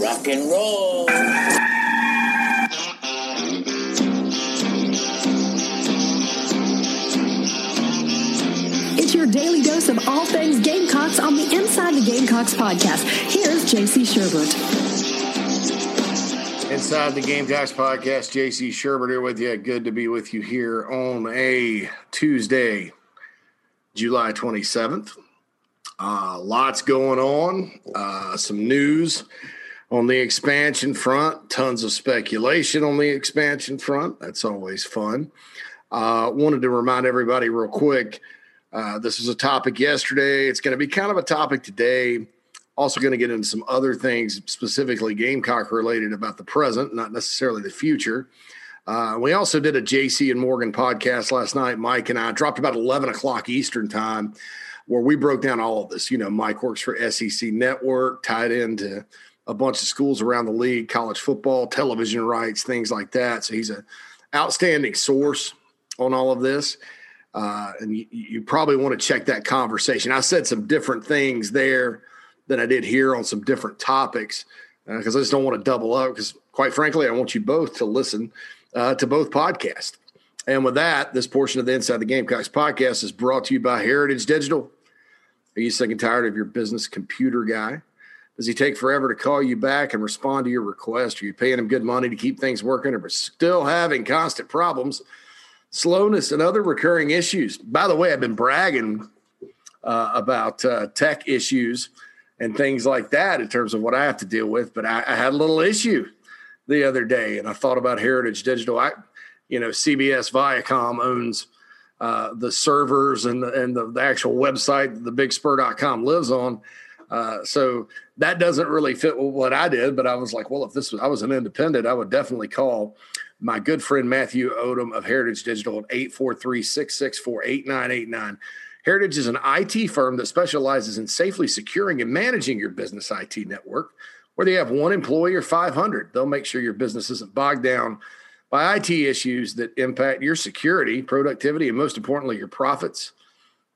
Rock and roll. It's your daily dose of all things Gamecocks on the Inside the Gamecocks podcast. Here's JC Shurburtt. Inside the Gamecocks podcast, JC Shurburtt here with you. Good to be with you here on a Tuesday, July 27th. Uh, lots going on, uh, some news on the expansion front, tons of speculation on the expansion front. That's always fun. Uh, wanted to remind everybody real quick uh, this was a topic yesterday. It's going to be kind of a topic today. Also, going to get into some other things, specifically Gamecock related about the present, not necessarily the future. Uh, we also did a JC and Morgan podcast last night. Mike and I dropped about 11 o'clock Eastern time, where we broke down all of this. You know, Mike works for SEC Network, tied into a bunch of schools around the league, college football, television rights, things like that. So he's an outstanding source on all of this. Uh, and you, you, probably want to check that conversation. I said some different things there than I did here on some different topics because uh, I just don't want to double up. Because quite frankly, I want you both to listen uh, to both podcasts. And with that, this portion of the Inside the Gamecocks podcast is brought to you by Heritage Digital. Are you sick and tired of your business computer guy? Does he take forever to call you back and respond to your request? Are you paying him good money to keep things working or still having constant problems? slowness, and other recurring issues. By the way, I've been bragging uh, about uh, tech issues and things like that in terms of what I have to deal with, but I, I had a little issue the other day, and I thought about Heritage Digital. I, you know, CBS Viacom owns uh, the servers and the, and the, the actual website the bigspur.com lives on. Uh, so that doesn't really fit with what I did, but I was like, well, if this was, I was an independent, I would definitely call my good friend Matthew Odom of Heritage Digital at 843 664 8989. Heritage is an IT firm that specializes in safely securing and managing your business IT network. Whether you have one employee or 500, they'll make sure your business isn't bogged down by IT issues that impact your security, productivity, and most importantly, your profits.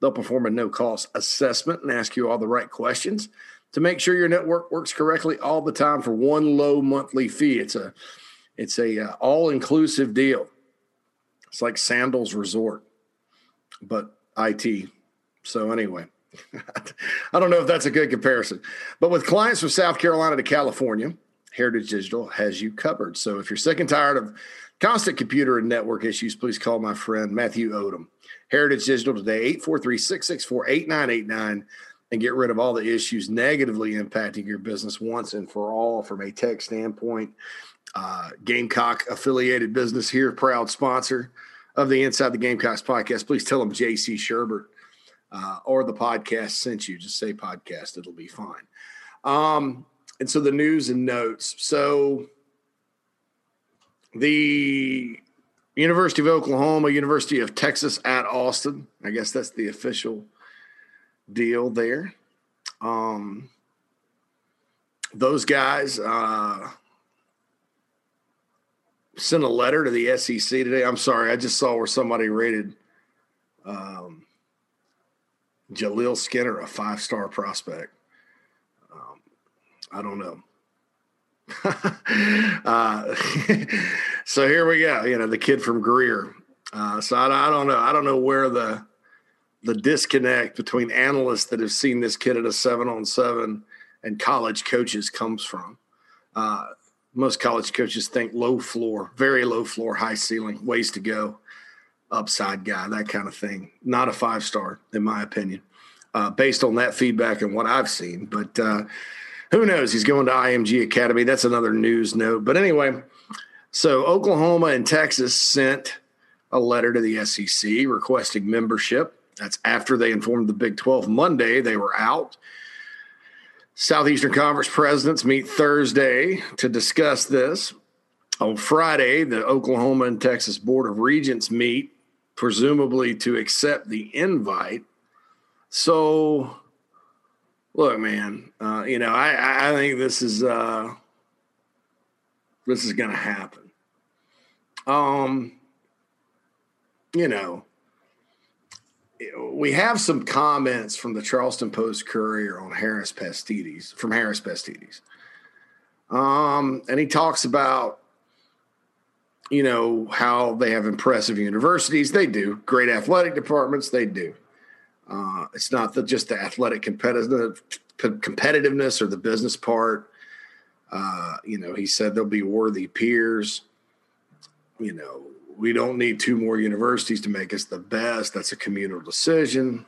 They'll perform a no cost assessment and ask you all the right questions to make sure your network works correctly all the time for one low monthly fee. It's a it's a uh, all inclusive deal. It's like Sandals Resort, but IT. So anyway, I don't know if that's a good comparison, but with clients from South Carolina to California, Heritage Digital has you covered. So if you're sick and tired of constant computer and network issues, please call my friend Matthew Odom. Heritage Digital today, 843 664 8989, and get rid of all the issues negatively impacting your business once and for all from a tech standpoint uh, Gamecock affiliated business here, proud sponsor of the Inside the Gamecocks podcast. Please tell them JC Shurburtt uh, or the podcast sent you. Just say podcast, it'll be fine. Um, and so the news and notes. So the University of Oklahoma, University of Texas at Austin. I guess that's the official deal there. Um, those guys, uh, sent a letter to the SEC today. I'm sorry, I just saw where somebody rated um, Jaleel Skinner a five star prospect. Um, I don't know. uh, so here we go. You know, the kid from Greer. Uh, so I, I, don't know. I don't know where the the disconnect between analysts that have seen this kid at a seven on seven and college coaches comes from. Uh, most college coaches think low floor, very low floor, high ceiling, ways to go, upside guy, that kind of thing. Not a five star, in my opinion, uh, based on that feedback and what I've seen. But uh, who knows? He's going to IMG Academy. That's another news note. But anyway, so Oklahoma and Texas sent a letter to the SEC requesting membership. That's after they informed the Big 12 Monday they were out. Southeastern Conference presidents meet Thursday to discuss this. On Friday, the Oklahoma and Texas Board of Regents meet, presumably to accept the invite. So, look, man, uh, you know, I, I think this is uh, this is going to happen. Um, you know, we have some comments from the Charleston Post Courier on Harris Pastides from Harris Pastides. Um, and he talks about, you know, how they have impressive universities. They do. Great athletic departments. They do. Uh, it's not the, just the athletic competitive, competitiveness or the business part. Uh, you know, he said they'll be worthy peers. You know, we don't need two more universities to make us the best. That's a communal decision,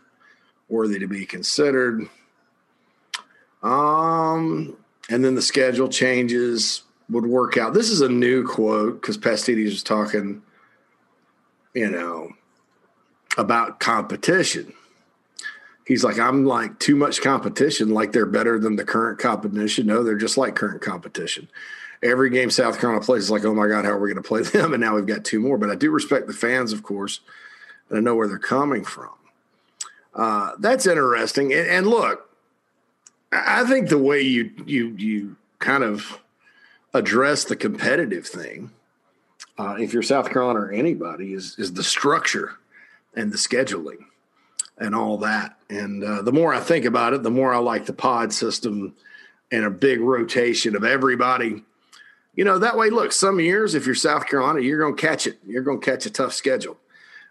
worthy to be considered. Um, and then the schedule changes would work out. This is a new quote because Pastides was talking, you know, about competition. He's like, I'm like too much competition, like they're better than the current competition. No, they're just like current competition. Every game South Carolina plays is like, oh my God, how are we going to play them? And now we've got two more. But I do respect the fans, of course, and I know where they're coming from. Uh, that's interesting. And, and look, I think the way you you you kind of address the competitive thing, uh, if you're South Carolina or anybody, is is the structure and the scheduling and all that. And uh, the more I think about it, the more I like the pod system and a big rotation of everybody. You know, that way, look, some years, if you're South Carolina, you're going to catch it. You're going to catch a tough schedule.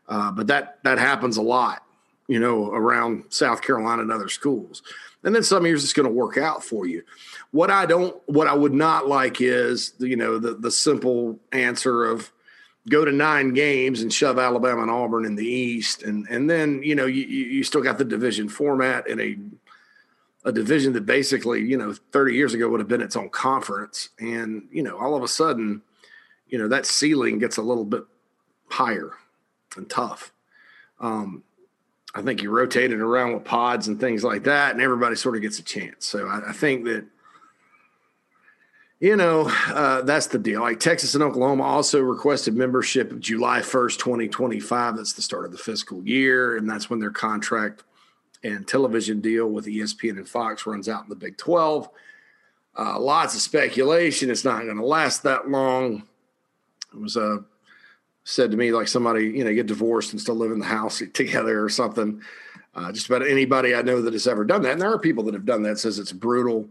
Uh, but that that happens a lot, you know, around South Carolina and other schools. And then some years it's going to work out for you. What I don't, what I would not like is, you know, the the simple answer of go to nine games and shove Alabama and Auburn in the East, and and then you know you you still got the division format in a a division that basically you know 30 years ago would have been its own conference, and you know all of a sudden, you know that ceiling gets a little bit higher and tough. Um, I think you rotate it around with pods and things like that, and everybody sort of gets a chance. So I, I think that you know, uh, that's the deal. Like Texas and Oklahoma also requested membership July 1st, 2025. That's the start of the fiscal year. And that's when their contract and television deal with ESPN and Fox runs out in the Big 12. Uh, lots of speculation. It's not going to last that long. It was uh, said to me like somebody, you know, get divorced and still live in the house together or something. Uh, just about anybody I know that has ever done that. And there are people that have done that says it's brutal.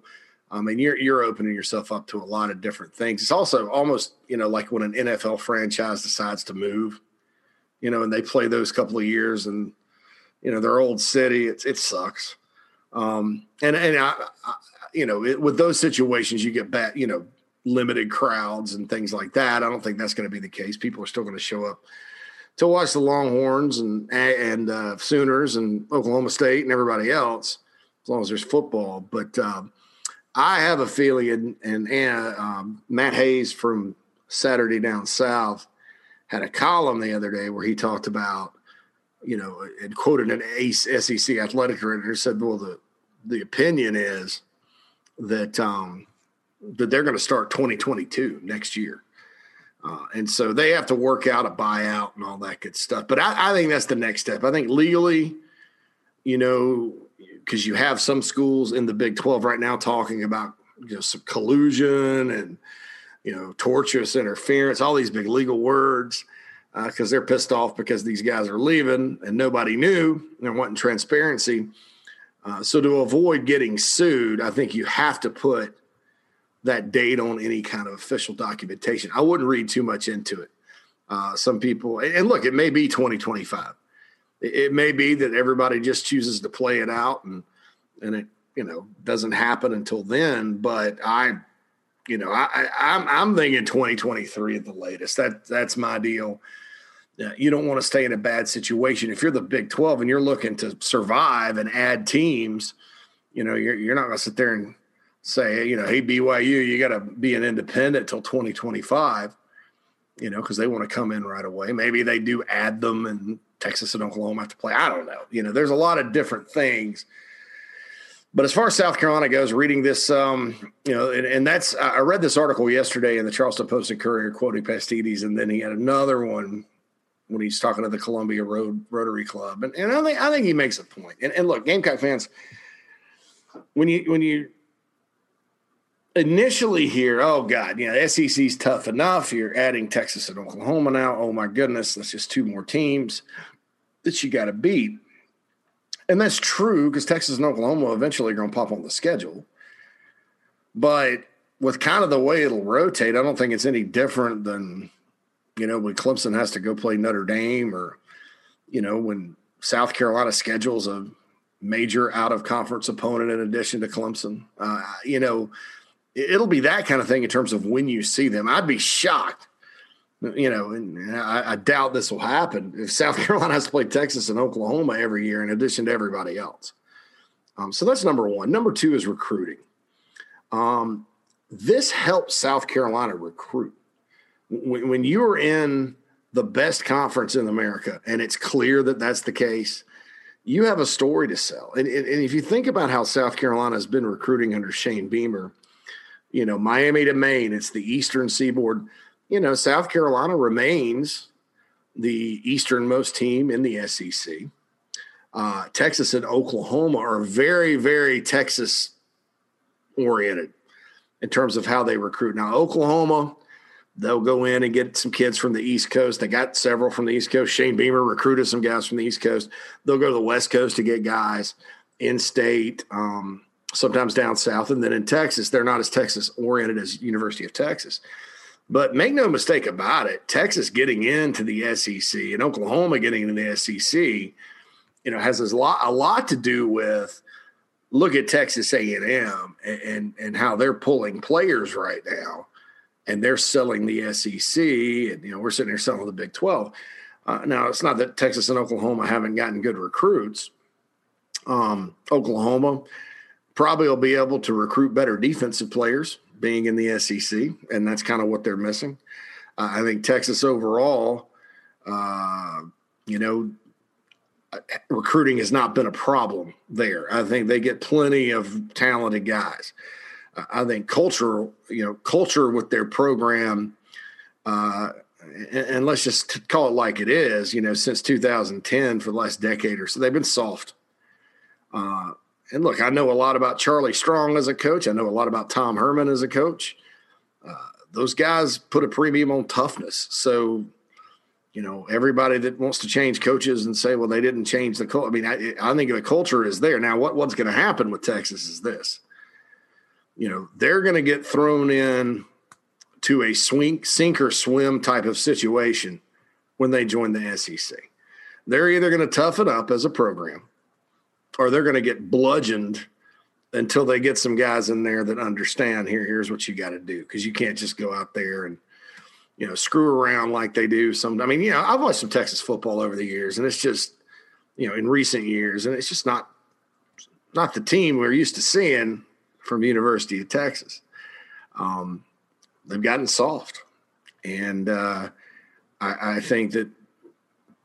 I mean, you're you're opening yourself up to a lot of different things. It's also almost you know like when an NFL franchise decides to move, you know, and they play those couple of years, and you know their old city. It's it sucks. Um, and and I, I you know it, with those situations, you get bad, you know, limited crowds and things like that. I don't think that's going to be the case. People are still going to show up to watch the Longhorns and and uh, Sooners and Oklahoma State and everybody else as long as there's football. But um, I have a feeling, and, and, um, Matt Hayes from Saturday Down South had a column the other day where he talked about, you know, and quoted an ace SEC athletic director said, well, the, the opinion is that, um, that they're going to start 2022 next year. Uh, and so they have to work out a buyout and all that good stuff. But I, I think that's the next step. I think legally, you know, because you have some schools in the Big 12 right now talking about you know some collusion and you know tortious interference, all these big legal words because uh, they're pissed off because these guys are leaving and nobody knew. They're wanting transparency. Uh, so to avoid getting sued, I think you have to put that date on any kind of official documentation. I wouldn't read too much into it. Uh, some people, and look, it may be 2025 it may be that everybody just chooses to play it out and and it you know doesn't happen until then but i you know i, I am I'm, I'm thinking 2023 at the latest that that's my deal you don't want to stay in a bad situation if you're the big 12 and you're looking to survive and add teams you know you're, you're not going to sit there and say you know hey byu you got to be an independent till 2025 you know because they want to come in right away maybe they do add them and Texas and Oklahoma have to play. I don't know. You know, there's a lot of different things. But as far as South Carolina goes, reading this, um, you know, and, and, that's I read this article yesterday in the Charleston Post and Courier quoting Pastides, and then he had another one when he's talking to the Columbia Road Rotary Club, and, and I think I think he makes a point. And, and look, Gamecock fans, when you when you initially hear, oh God, you know, SEC's tough enough. You're adding Texas and Oklahoma now. Oh my goodness, that's just two more teams that you got to beat. And that's true because Texas and Oklahoma eventually are going to pop on the schedule. But with kind of the way it'll rotate, I don't think it's any different than, you know, when Clemson has to go play Notre Dame or, you know, when South Carolina schedules a major out of conference opponent in addition to Clemson. Uh, you know, it'll be that kind of thing in terms of when you see them. I'd be shocked, you know, and I, I doubt this will happen if South Carolina has to play Texas and Oklahoma every year in addition to everybody else. Um, so that's number one. Number two is recruiting. Um, this helps South Carolina recruit. When, when you are in the best conference in America, and it's clear that that's the case, you have a story to sell. And, and, and if you think about how South Carolina has been recruiting under Shane Beamer, you know, Miami to Maine, it's the Eastern Seaboard. You know, South Carolina remains the easternmost team in the SEC. Uh, Texas and Oklahoma are very, very Texas oriented in terms of how they recruit. Now, Oklahoma, they'll go in and get some kids from the East Coast. They got several from the East Coast. Shane Beamer recruited some guys from the East Coast. They'll go to the West Coast to get guys in state, um, sometimes down south. And then in Texas, they're not as Texas oriented as University of Texas. But make no mistake about it, Texas getting into the SEC and Oklahoma getting into the SEC, you know, has a lot a lot to do with look at Texas A&M and, and and how they're pulling players right now and they're selling the SEC, and you know we're sitting here selling the Big Twelve. Uh, now it's not that Texas and Oklahoma haven't gotten good recruits. Um, Oklahoma probably will be able to recruit better defensive players, being in the SEC, and that's kind of what they're missing. Uh, I think Texas overall, uh, you know, uh, recruiting has not been a problem there. I think they get plenty of talented guys. I think culture, you know, culture with their program, uh, and, and, let's just call it like it is, you know, since 2010 for the last decade or so, they've been soft. Uh, and look, I know a lot about Charlie Strong as a coach. I know a lot about Tom Herman as a coach. Uh, those guys put a premium on toughness. So, you know, everybody that wants to change coaches and say, well, they didn't change the culture. I mean, I, I think the culture is there. Now, what, what's going to happen with Texas is this you know, they're going to get thrown in to a swing, sink or swim type of situation when they join the SEC. They're either going to toughen up as a program or they're going to get bludgeoned until they get some guys in there that understand here, here's what you got to do. Cause you can't just go out there and, you know, screw around like they do some. I mean, you know, I've watched some Texas football over the years and it's just, you know, in recent years, and it's just not, not the team we're used to seeing from University of Texas. Um, they've gotten soft, and uh, I, I, think that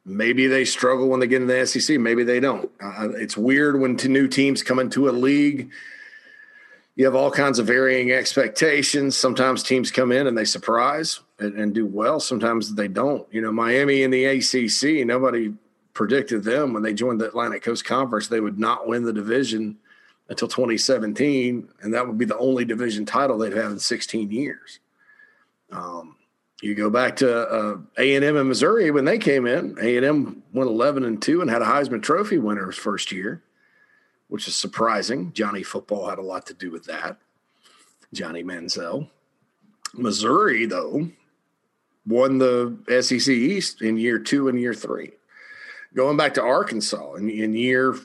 maybe they struggle when they get into the SEC. Maybe they don't. Uh, it's weird when new teams come into a league. You have all kinds of varying expectations. Sometimes teams come in and they surprise and, and do well. Sometimes they don't. You know, Miami in the ACC, nobody predicted them when they joined the Atlantic Coast Conference they would not win the division until 2017, and that would be the only division title they'd have in 16 years. Um, you go back to uh, A&M in Missouri when they came in. A&M went 11 and two and had a Heisman Trophy winner his first year, which is surprising. Johnny Football had a lot to do with that. Johnny Manziel. Missouri, though, won the SEC East in year two and year three. Going back to Arkansas in, in year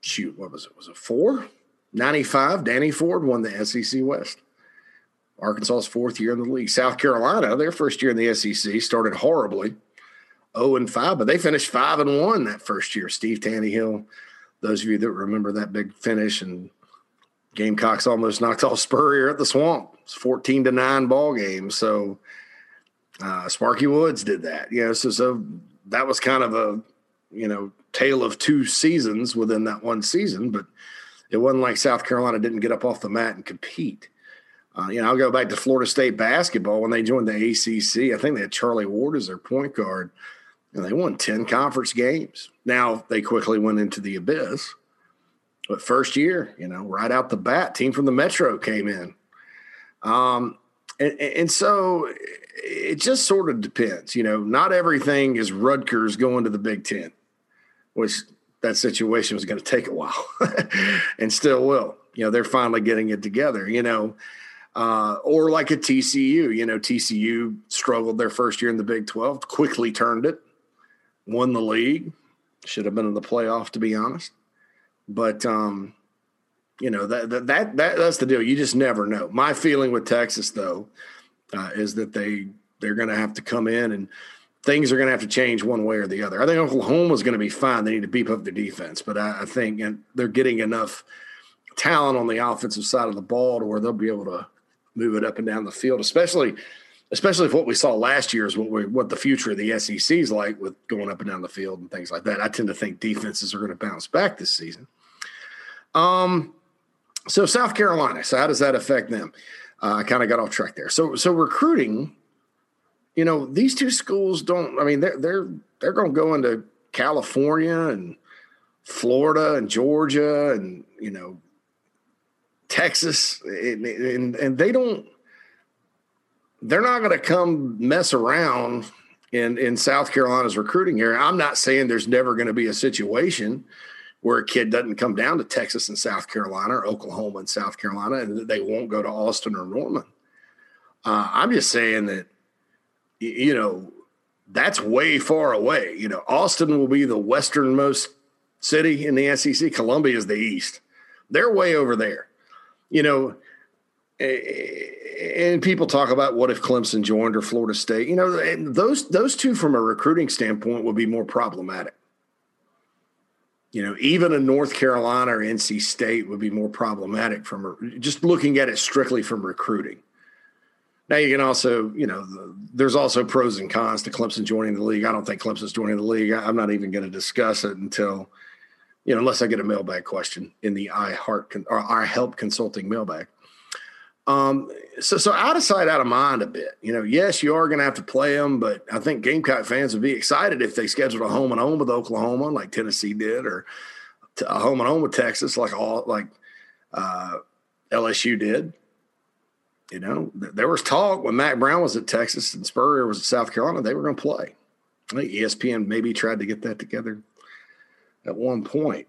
shoot, what was it? Was it four? 95, Danny Ford won the SEC West. Arkansas's fourth year in the league. South Carolina, their first year in the SEC, started horribly, 0 and 5, but they finished 5 and 1 that first year. Steve Taneyhill, those of you that remember that big finish and Gamecocks almost knocked off Spurrier at the swamp. It's 14 to 9 ball game. So uh, Sparky Woods did that. You know, so so that was kind of a, you know, tale of two seasons within that one season, but it wasn't like South Carolina didn't get up off the mat and compete. Uh, you know, I'll go back to Florida State basketball when they joined the ACC. I think they had Charlie Ward as their point guard, and they won 10 conference games. Now they quickly went into the abyss. But first year, you know, right out the bat, team from the Metro came in. Um, and, and so it just sort of depends. You know, not everything is Rutgers going to the Big Ten, which that situation was going to take a while and still will. You know, they're finally getting it together. You know, Uh, or like a TCU, you know, TCU struggled their first year in the Big 12, quickly turned it, won the league, should have been in the playoff, to be honest. But, um, you know, that, that, that, that, that's the deal. You just never know. My feeling with Texas, though, uh, is that they, they're going to have to come in and things are going to have to change one way or the other. I think Oklahoma is going to be fine. They need to beef up their defense, but I, I think and they're getting enough talent on the offensive side of the ball to where they'll be able to move it up and down the field, especially especially if what we saw last year is what we what the future of the SEC is like with going up and down the field and things like that. I tend to think defenses are going to bounce back this season. Um, so South Carolina. So how does that affect them? Uh, I kind of got off track there. So so recruiting, you know, these two schools don't. I mean, they're they're they're going to go into California and Florida and Georgia and you know Texas, and, and, and they don't. They're not going to come mess around in in South Carolina's recruiting area. I'm not saying there's never going to be a situation where a kid doesn't come down to Texas and South Carolina or Oklahoma and South Carolina, and they won't go to Austin or Norman. Uh, I'm just saying that you know that's way far away. You know, Austin will be the westernmost city in the SEC. Columbia is the east. They're way over there you know, and people talk about what if Clemson joined or Florida State. You know, those those two from a recruiting standpoint would be more problematic. You know, even a North Carolina or NC State would be more problematic from just looking at it strictly from recruiting. Now you can also, you know, there's also pros and cons to Clemson joining the league. I don't think Clemson's joining the league. I'm not even going to discuss it until you know, unless I get a mailbag question in the I Heart or I Help Consulting mailbag. Um, so, so out of sight, out of mind a bit. You know, yes, you are going to have to play them, but I think Gamecock fans would be excited if they scheduled a home and home with Oklahoma, like Tennessee did, or a home and home with Texas, like all like uh, LSU did. You know, there was talk when Mack Brown was at Texas and Spurrier was at South Carolina, they were going to play. I think ESPN maybe tried to get that together at one point.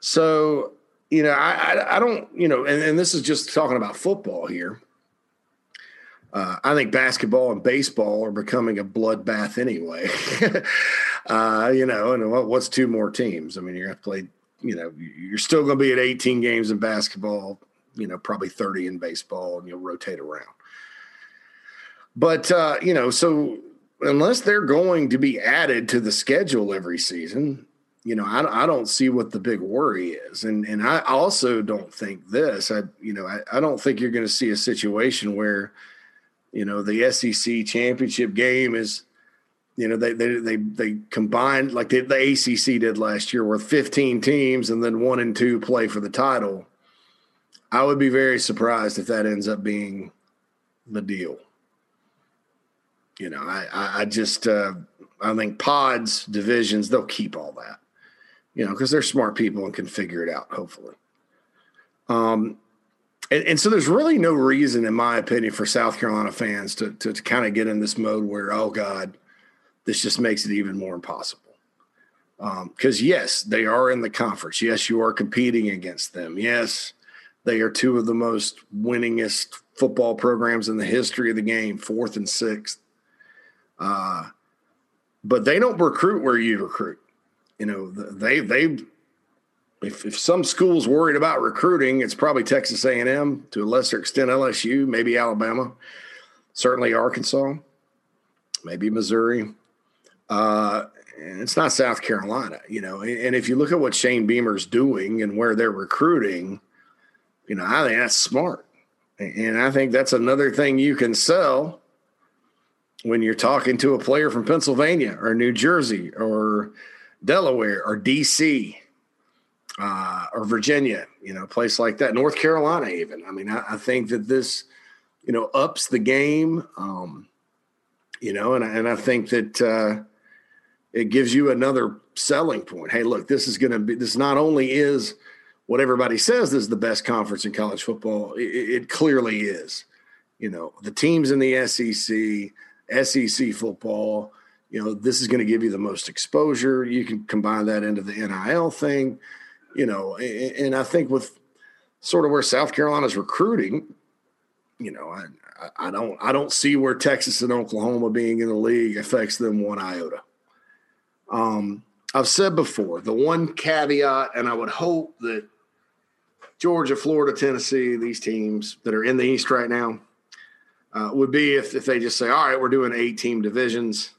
So, you know, I, I, I don't, you know, and, and, this is just talking about football here. Uh, I think basketball and baseball are becoming a bloodbath anyway. uh, you know, and what, what's two more teams? I mean, you're going to play, you know, you're still going to be at 18 games in basketball, you know, probably 30 in baseball, and you'll rotate around. But, uh, you know, so unless they're going to be added to the schedule every season, you know, I, I don't see what the big worry is. And and I also don't think this. I you know, I, I don't think you're going to see a situation where, you know, the SEC championship game is, you know, they they they they combined like the, the ACC did last year, where 15 teams and then one and two play for the title. I would be very surprised if that ends up being the deal. You know, I I, I just uh, I think pods divisions they'll keep all that you know, because they're smart people and can figure it out, hopefully. Um, and, and, so there's really no reason, in my opinion, for South Carolina fans to, to, to kind of get in this mode where, oh God, this just makes it even more impossible. Because um, yes, they are in the conference. Yes, you are competing against them. Yes, they are two of the most winningest football programs in the history of the game, fourth and sixth. Uh, but they don't recruit where you recruit you know, they they if, if some school's worried about recruiting, it's probably Texas A&M to a lesser extent LSU, maybe Alabama, certainly Arkansas, maybe Missouri. Uh, and it's not South Carolina, you know. And if you look at what Shane Beamer's doing and where they're recruiting, you know, I think that's smart. And I think that's another thing you can sell when you're talking to a player from Pennsylvania or New Jersey or – Delaware or DC uh, or Virginia, you know, a place like that, North Carolina, even. I mean, I, I think that this, you know, ups the game, um, you know, and, and I think that uh, it gives you another selling point. Hey, look, this is going to be, this not only is what everybody says is the best conference in college football, it, it clearly is. You know, the teams in the SEC, SEC football, you know, this is going to give you the most exposure. You can combine that into the NIL thing, you know, and, and I think with sort of where South Carolina's recruiting, you know, I, I don't I don't see where Texas and Oklahoma being in the league affects them one iota. Um, I've said before the one caveat, and I would hope that Georgia, Florida, Tennessee, these teams that are in the East right now, uh, would be if, if they just say, all right, we're doing eight team divisions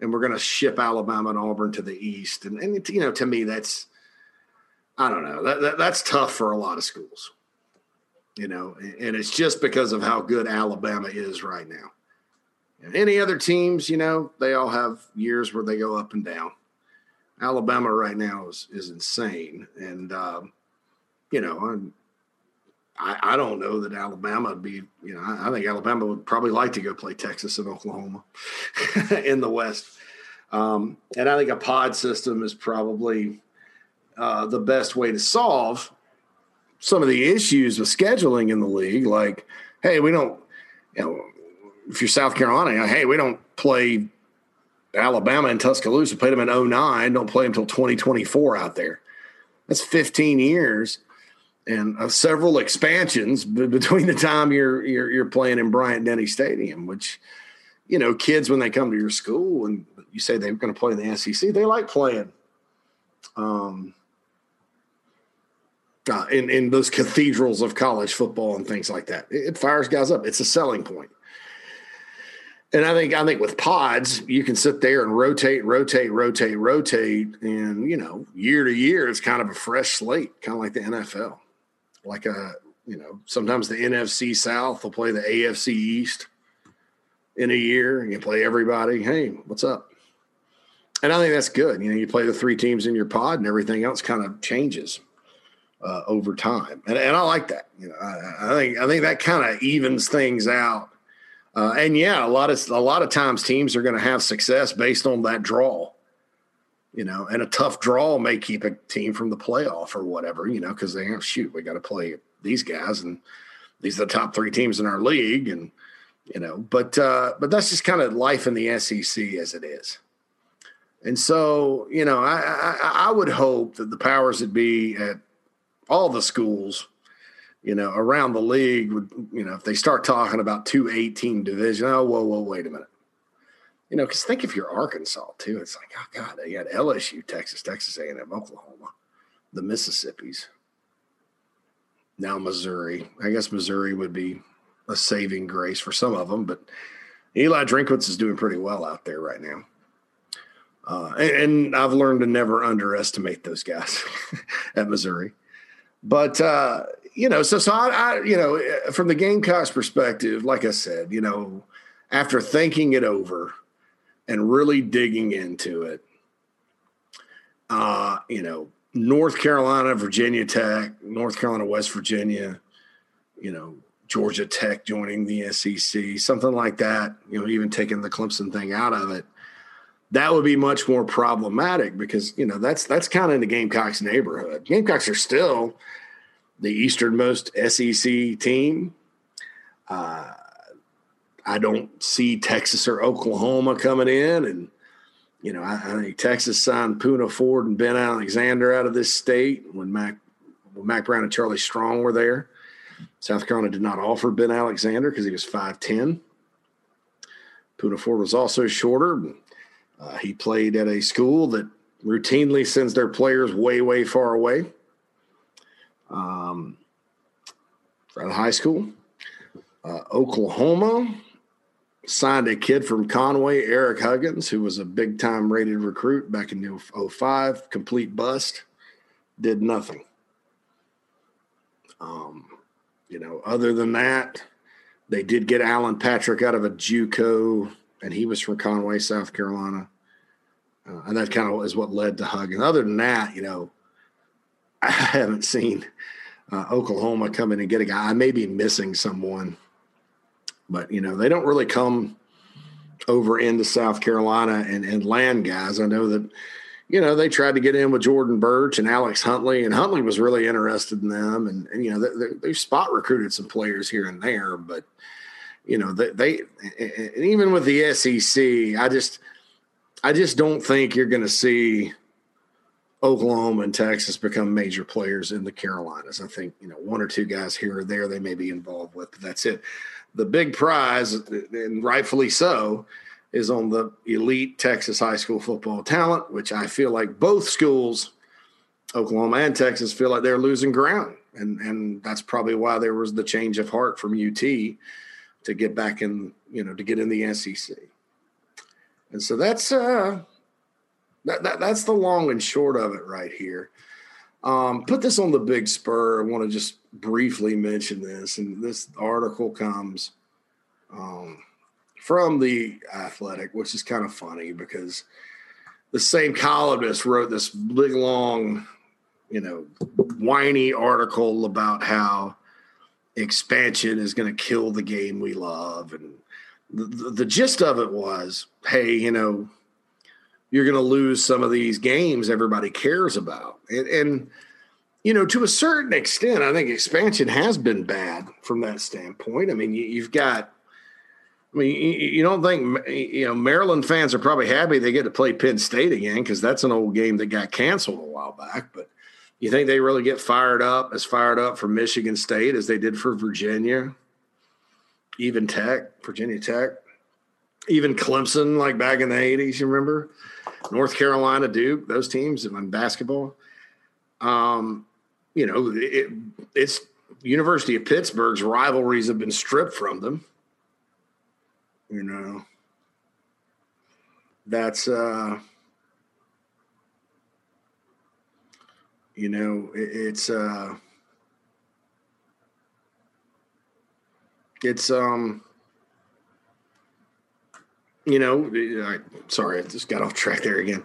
and we're going to ship Alabama and Auburn to the East. And, and you know, to me, that's, I don't know, that, that, that's tough for a lot of schools, you know, and it's just because of how good Alabama is right now. And any other teams, you know, they all have years where they go up and down. Alabama right now is, is insane. And, um, you know, I'm, I, I don't know that Alabama would be, you know, I, I, think Alabama would probably like to go play Texas and Oklahoma in the West. Um, and I think a pod system is probably uh, the best way to solve some of the issues with scheduling in the league. Like, hey, we don't, you know, if you're South Carolina, hey, we don't play Alabama and Tuscaloosa, played them in 09, don't play them until 2024 out there. That's 15 years and uh, several expansions b- between the time you're, you're you're playing in Bryant Denny Stadium, which you know kids when they come to your school and you say they're going to play in the SEC, they like playing. Um, uh, in in those cathedrals of college football and things like that, it, it fires guys up. It's a selling point. And I think I think with pods, you can sit there and rotate, rotate, rotate, rotate, and you know, year to year, it's kind of a fresh slate, kind of like the NFL like a you know sometimes the NFC South will play the AFC East in a year, and you play everybody. Hey, what's up? And I think that's good. You know, you play the three teams in your pod, and everything else kind of changes uh, over time, and, and I like that. You know, I, I think I think that kind of evens things out. Uh, and yeah, a lot of a lot of times teams are going to have success based on that draw you know, and a tough draw may keep a team from the playoff or whatever, you know, because they have shoot, we got to play these guys, and these are the top three teams in our league, and you know, but uh, but that's just kind of life in the SEC as it is. And so, you know, I, I, I would hope that the powers that be at all the schools, you know, around the league would, you know, if they start talking about two 18 division, oh, whoa, whoa, wait a minute you know, because think if you're Arkansas too, it's like, oh God, they got LSU, Texas, Texas A&M, Oklahoma, the Mississippi's, now Missouri. I guess Missouri would be a saving grace for some of them, but Eli Drinkwitz is doing pretty well out there right now. Uh, and, and, I've learned to never underestimate those guys at Missouri. But uh, you know, so so I, I, you know, from the Gamecocks perspective, like I said, you know, after thinking it over, and really digging into it. Uh, you know, North Carolina, Virginia Tech, North Carolina, West Virginia, you know, Georgia Tech joining the SEC, something like that, you know, even taking the Clemson thing out of it. That would be much more problematic because, you know, that's that's kind of in the Gamecocks neighborhood. Gamecocks are still the easternmost SEC team. Uh, I don't see Texas or Oklahoma coming in. And, you know, I, I think Texas signed Poona Ford and Ben Alexander out of this state when Mac, when Mack Brown and Charlie Strong were there. South Carolina did not offer Ben Alexander because he was 5'10. Poona Ford was also shorter. Uh, he played at a school that routinely sends their players way, way far away. Um, out of high school. Uh, Oklahoma signed a kid from Conway, Eric Huggins, who was a big time rated recruit back in 05, complete bust, did nothing. Um, you know, other than that, they did get Alan Patrick out of a JUCO, and he was from Conway, South Carolina. Uh, and that kind of is what led to Huggins. Other than that, you know, I haven't seen uh, Oklahoma come in and get a guy. I may be missing someone but you know they don't really come over into South Carolina and, and land guys. I know that you know they tried to get in with Jordan Burch and Alex Huntley, and Huntley was really interested in them, and, and you know they, they've spot recruited some players here and there, but you know they, they and even with the SEC, I just I just don't think you're going to see Oklahoma and Texas become major players in the Carolinas. I think, you know, one or two guys here or there they may be involved with, but that's it. The big prize, and rightfully so, is on the elite Texas high school football talent, which I feel like both schools, Oklahoma and Texas, feel like they're losing ground. And and that's probably why there was the change of heart from UT to get back in, you know, to get in the SEC. And so that's uh that, that that's the long and short of it right here. Um, put this on the big spur. I want to just briefly mention this, and this article comes um, from the Athletic, which is kind of funny because the same columnist wrote this big long, you know, whiny article about how expansion is going to kill the game we love, and the, the, the gist of it was, hey, you know you're going to lose some of these games everybody cares about. And, and, you know, to a certain extent, I think expansion has been bad from that standpoint. I mean, you, have got, I mean, you, you, don't think, you know, Maryland fans are probably happy they get to play Penn State again because that's an old game that got canceled a while back. But you think they really get fired up, as fired up for Michigan State as they did for Virginia, even Tech, Virginia Tech? Even Clemson, like back in the 80s, you remember? North Carolina, Duke, those teams in basketball. Um, you know, it, it's University of Pittsburgh's rivalries have been stripped from them. You know, that's, uh, you know, it, it's, uh, it's, um, you know, I, sorry, I just got off track there again.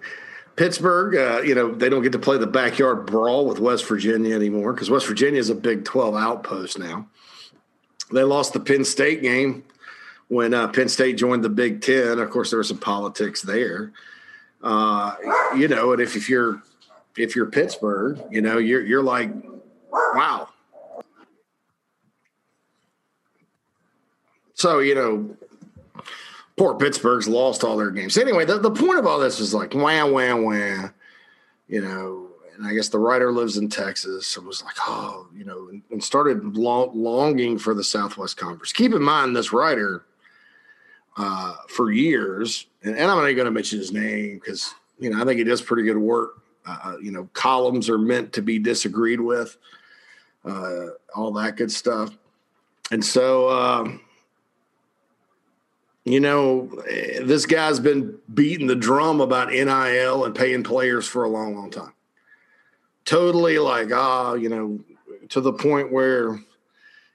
Pittsburgh, uh, you know, they don't get to play the backyard brawl with West Virginia anymore because West Virginia is a Big 12 outpost now. They lost the Penn State game when uh, Penn State joined the Big Ten. Of course, there was some politics there. Uh, you know, and if, if you're if you're Pittsburgh, you know, you're you're like, wow. So you know, poor Pittsburgh's lost all their games. Anyway, the, the point of all this is like wah wah wah, you know. And I guess the writer lives in Texas and was like, oh, you know, and, and started long, longing for the Southwest Conference. Keep in mind, this writer uh, for years, and, and I'm not even going to mention his name because you know I think he does pretty good work. Uh, uh, you know, columns are meant to be disagreed with, uh, all that good stuff. And so, um, you know, this guy's been beating the drum about NIL and paying players for a long, long time. Totally like, ah, you know, to the point where,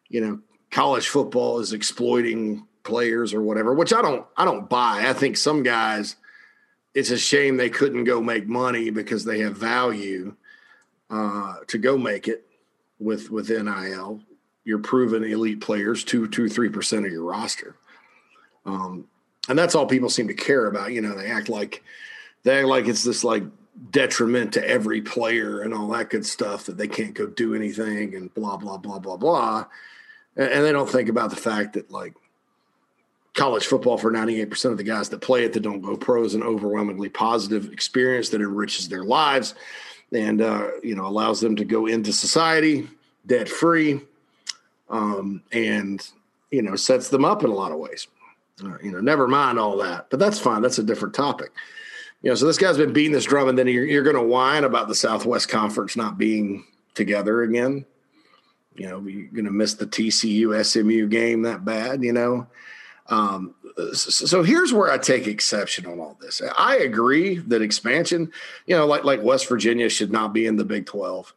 you know, college football is exploiting players or whatever, which I don't, I don't buy. I think some guys, it's a shame they couldn't go make money because they have value uh, to go make it with with NIL. You're proven elite players, two, two, three percent of your roster. Um, and that's all people seem to care about. You know, they act like they act like it's this like detriment to every player and all that good stuff that they can't go do anything and blah blah blah blah blah. And, and they don't think about the fact that like college football for 98% of the guys that play it that don't go pro is an overwhelmingly positive experience that enriches their lives and uh, you know allows them to go into society debt free um, and you know sets them up in a lot of ways you know, never mind all that, but that's fine. That's a different topic. You know, so this guy's been beating this drum, and then you're, you're going to whine about the Southwest Conference not being together again. You know, you're going to miss the TCU SMU game that bad. You know, um, so, so here's where I take exception on all this. I agree that expansion, you know, like like West Virginia should not be in the Big Twelve.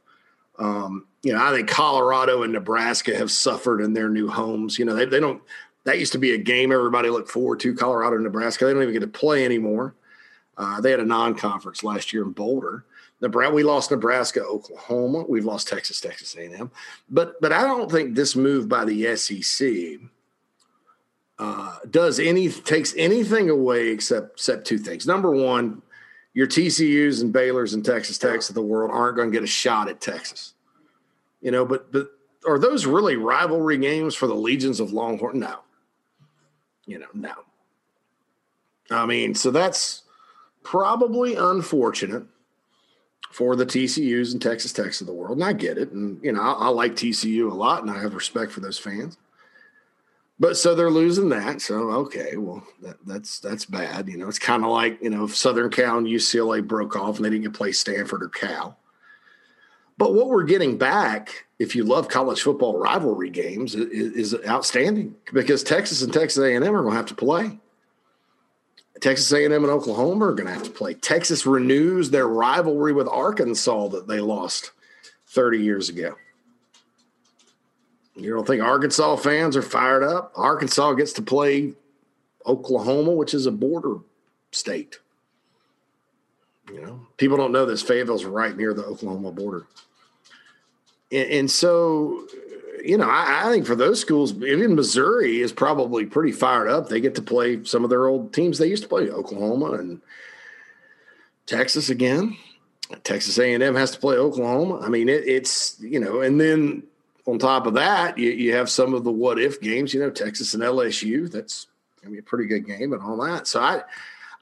Um, you know, I think Colorado and Nebraska have suffered in their new homes. You know, they, they don't that used to be a game everybody looked forward to. Colorado, Nebraska. They don't even get to play anymore. Uh, they had a non-conference last year in Boulder. Nebraska, we lost Nebraska, Oklahoma. We've lost Texas, Texas A&M. But but I don't think this move by the SEC uh, does any takes anything away except except two things. Number one, your TCU's and Baylor's and Texas Techs of the world aren't going to get a shot at Texas. You know, but but are those really rivalry games for the legions of Longhorn? No you know, no. I mean, so that's probably unfortunate. for the TCUs and Texas Techs of the world, and I get it. And you know, I, I like TCU a lot, and I have respect for those fans. But so they're losing that. So okay, well that, that's that's bad. You know, it's kind of like you know if Southern Cal and UCLA broke off and they didn't get play Stanford or Cal. But what we're getting back, if you love college football rivalry games, is, is outstanding because Texas and Texas A&M are going to have to play. Texas A&M and Oklahoma are going to have to play. Texas renews their rivalry with Arkansas that they lost 30 years ago. You don't think Arkansas fans are fired up? Arkansas gets to play Oklahoma, which is a border state. You know, people don't know this. Fayetteville's right near the Oklahoma border. And, so you know, I, I, think for those schools, even Missouri is probably pretty fired up. They get to play some of their old teams they used to play, Oklahoma and Texas again. Texas A&M has to play Oklahoma. I mean, it, it's you know, and then on top of that, you, you have some of the what if games. You know, Texas and LSU. That's gonna be a pretty good game and all that. So I,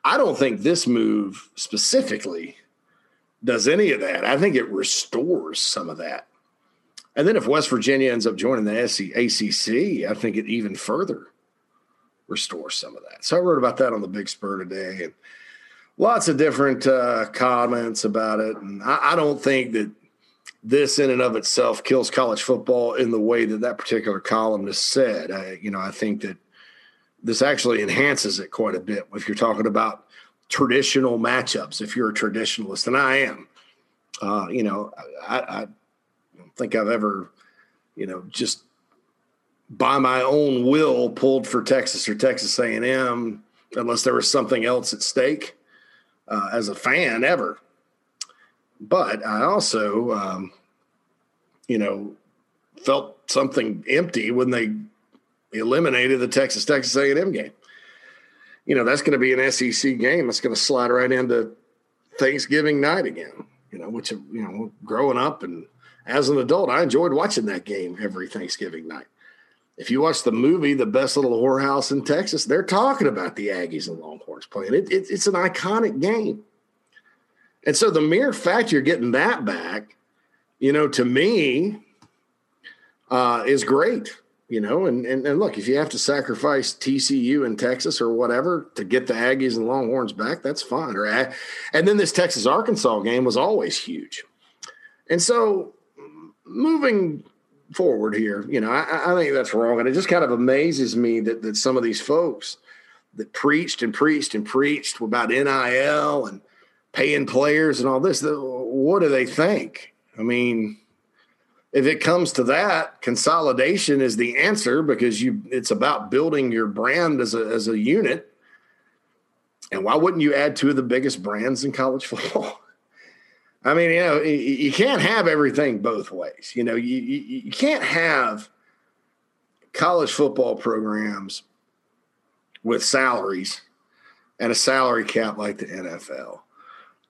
I don't think this move specifically does any of that. I think it restores some of that and then if West Virginia ends up joining the ACC, I think it even further restores some of that. So I wrote about that on the Big Spur today, and lots of different uh, comments about it. And I, I don't think that this in and of itself kills college football in the way that that particular columnist said. I, you know, I think that this actually enhances it quite a bit if you're talking about traditional matchups. If you're a traditionalist, and I am, uh, you know, I, I, think I've ever, you know, just by my own will pulled for Texas or Texas A&M unless there was something else at stake uh, as a fan ever. But I also, um, you know, felt something empty when they eliminated the Texas Texas A&M game. You know, that's going to be an SEC game. That's going to slide right into Thanksgiving night again. You know, which you know, growing up and as an adult, I enjoyed watching that game every Thanksgiving night. If you watch the movie, The Best Little Whorehouse in Texas, they're talking about the Aggies and Longhorns playing. It, it, it's an iconic game. And so the mere fact you're getting that back, you know, to me, uh, is great. You know, and, and and look, if you have to sacrifice TCU in Texas or whatever to get the Aggies and Longhorns back, that's fine. Or and then this Texas Arkansas game was always huge. And so moving forward here, you know, I, I, think that's wrong. And it just kind of amazes me that, that some of these folks that preached and preached and preached about NIL and paying players and all this, what do they think? I mean, if it comes to that, consolidation is the answer because you it's about building your brand as a as a unit. And why wouldn't you add two of the biggest brands in college football? I mean, you know, you can't have everything both ways. You know, you, you, you can't have college football programs with salaries and a salary cap like the NFL,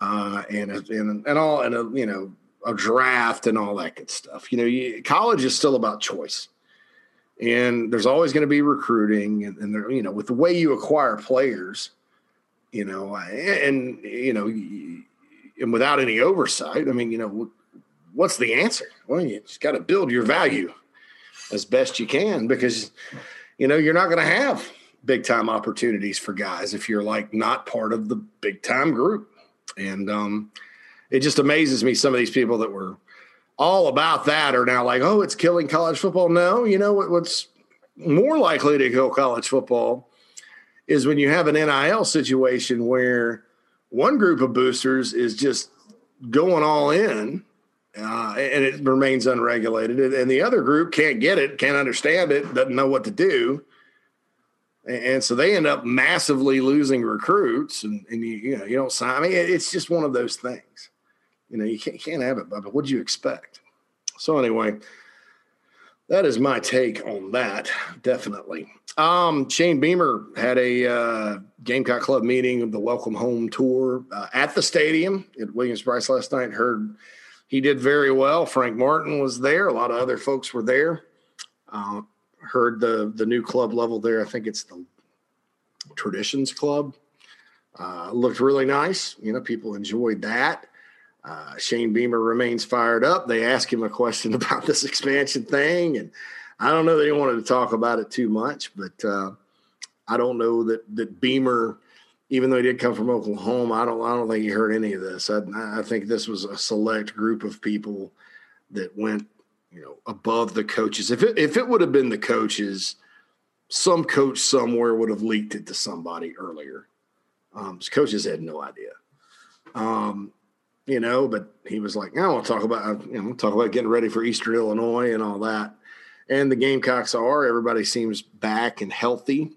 uh, and and and all and a you know a draft and all that good stuff. You know, you, college is still about choice, and there's always going to be recruiting, and, and there, you know, with the way you acquire players, you know, and you know and without any oversight, I mean, you know, what's the answer? Well, you just got to build your value as best you can because, you know, you're not going to have big time opportunities for guys if you're like not part of the big time group. And um, it just amazes me some of these people that were all about that are now like, oh, it's killing college football. No, you know what, what's more likely to kill college football is when you have an NIL situation where one group of boosters is just going all in uh, and it remains unregulated. And the other group can't get it, can't understand it, doesn't know what to do. And so they end up massively losing recruits, and, and you, you know you don't sign. I mean, it's just one of those things. You know, you can't, can't have it, but what do you expect? So anyway, that is my take on that. Definitely. Um, Shane Beamer had a uh, Gamecock Club meeting of the Welcome Home Tour uh, at the stadium at Williams-Brice last night. Heard he did very well. Frank Martin was there. A lot of other folks were there. Uh, heard the the new club level there. I think it's the Traditions Club. Uh, looked really nice. You know, people enjoyed that. Uh, Shane Beamer remains fired up. They ask him a question about this expansion thing, and I don't know that he wanted to talk about it too much, but uh, I don't know that that Beamer, even though he did come from Oklahoma, I don't I don't think he heard any of this. I, I think this was a select group of people that went, you know, above the coaches. If it if it would have been the coaches, some coach somewhere would have leaked it to somebody earlier. Um, coaches had no idea. Um, you know, but he was like, I want to talk about, you know, talk about getting ready for Eastern Illinois and all that. And the Gamecocks are, everybody seems back and healthy.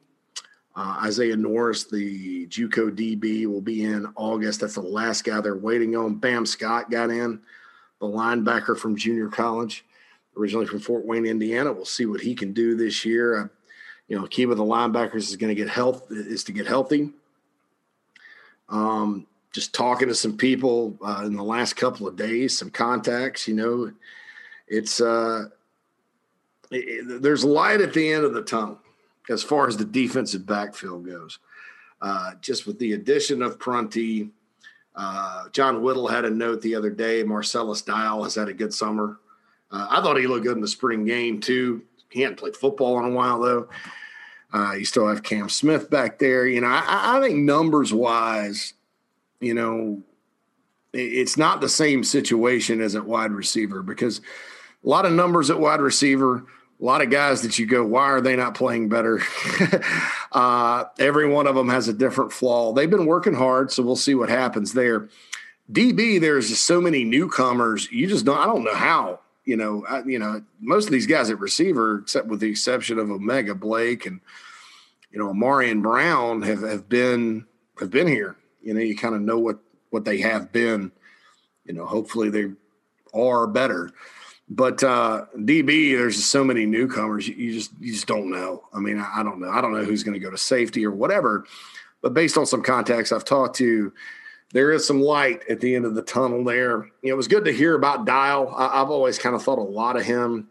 Uh, Isaiah Norris, the JUCO DB, will be in August. That's the last guy they're waiting on. Bam Scott got in, the linebacker from junior college, originally from Fort Wayne, Indiana. We'll see what he can do this year. You know, key with the linebackers is going to get health is to get healthy. Um, just talking to some people uh, in the last couple of days, some contacts. You know, it's uh, it, there's light at the end of the tunnel as far as the defensive backfield goes. Uh, just with the addition of Prunty, uh, John Whittle had a note the other day. Marcellus Dial has had a good summer. Uh, I thought he looked good in the spring game too. He hadn't played football in a while though. Uh, you still have Cam Smith back there. You know, I, I think numbers wise, you know, it's not the same situation as at wide receiver because a lot of numbers at wide receiver, a lot of guys that you go, why are they not playing better? uh, every one of them has a different flaw. They've been working hard, so we'll see what happens there. DB, there's just so many newcomers. You just don't. I don't know how. You know, I, you know, most of these guys at receiver, except with the exception of O'Mega Blake and you know Ahmarean Brown, have have been have been here you know, you kind of know what what they have been. You know, hopefully they are better. But uh, DB, there's so many newcomers. You, just you just don't know. I mean, I, I don't know. I don't know who's going to go to safety or whatever. But based on some contacts I've talked to, there is some light at the end of the tunnel there. You know, it was good to hear about Dial. I, have always kind of thought a lot of him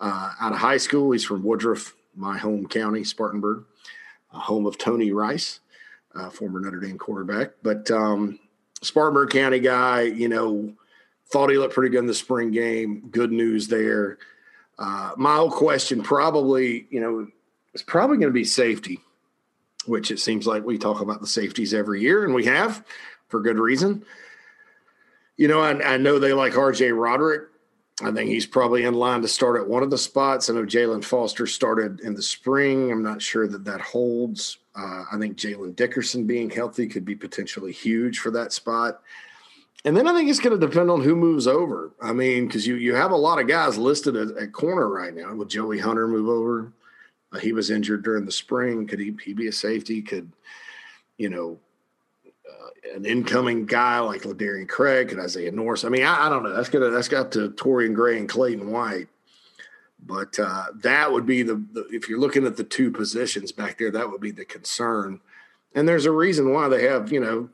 uh, out of high school. He's from Woodruff, my home county, Spartanburg, uh, home of Tony Rice uh, former Notre Dame quarterback. But um, Spartanburg County guy, you know, thought he looked pretty good in the spring game. Good news there. Uh, my old question probably, you know, it's probably going to be safety, which it seems like we talk about the safeties every year, and we have for good reason. You know, I, I know they like RJ Roderick. I think he's probably in line to start at one of the spots. I know Jalen Foster started in the spring. I'm not sure that that holds. Uh, I think Jalen Dickerson being healthy could be potentially huge for that spot. And then I think it's going to depend on who moves over. I mean, because you you have a lot of guys listed at, at corner right now. Will Joey Hunter move over? Uh, he was injured during the spring. Could he, he be a safety? Could you know an incoming guy like Ladarian Craig and Isaiah Norris. I mean, I, I, don't know. That's gonna that's got to Torrian Gray and Clayton White. But uh, that would be the, the, if you're looking at the two positions back there, that would be the concern. And there's a reason why they have you know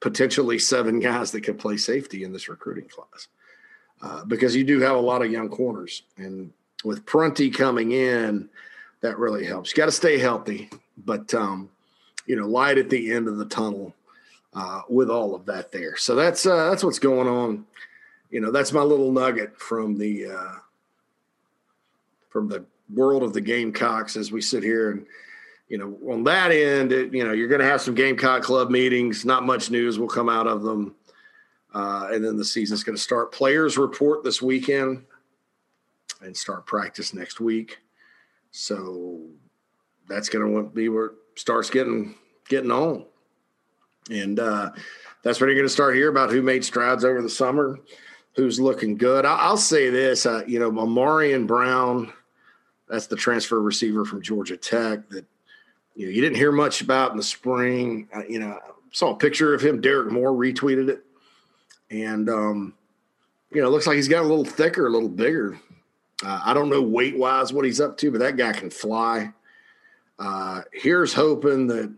potentially seven guys that could play safety in this recruiting class uh, because you do have a lot of young corners, and with Prunty coming in, that really helps. You got to stay healthy, but um, you know, light at the end of the tunnel uh, with all of that there. So that's uh, that's what's going on. You know, that's my little nugget from the uh, from the world of the Gamecocks as we sit here and you know on that end, it, you know you're going to have some Gamecock Club meetings. Not much news will come out of them, uh, and then the season's going to start. Players report this weekend and start practice next week. So that's going to be where starts getting getting on. And uh, that's when you're going to start here about who made strides over the summer, who's looking good. I- will say this, uh, you know, Ahmarean Brown, that's the transfer receiver from Georgia Tech that you know you didn't hear much about in the spring. You know, saw a picture of him. Derek Moore retweeted it, and um, you know, looks like he's got a little thicker, a little bigger. Uh, I don't know weight wise what he's up to, but that guy can fly. Uh, here's hoping that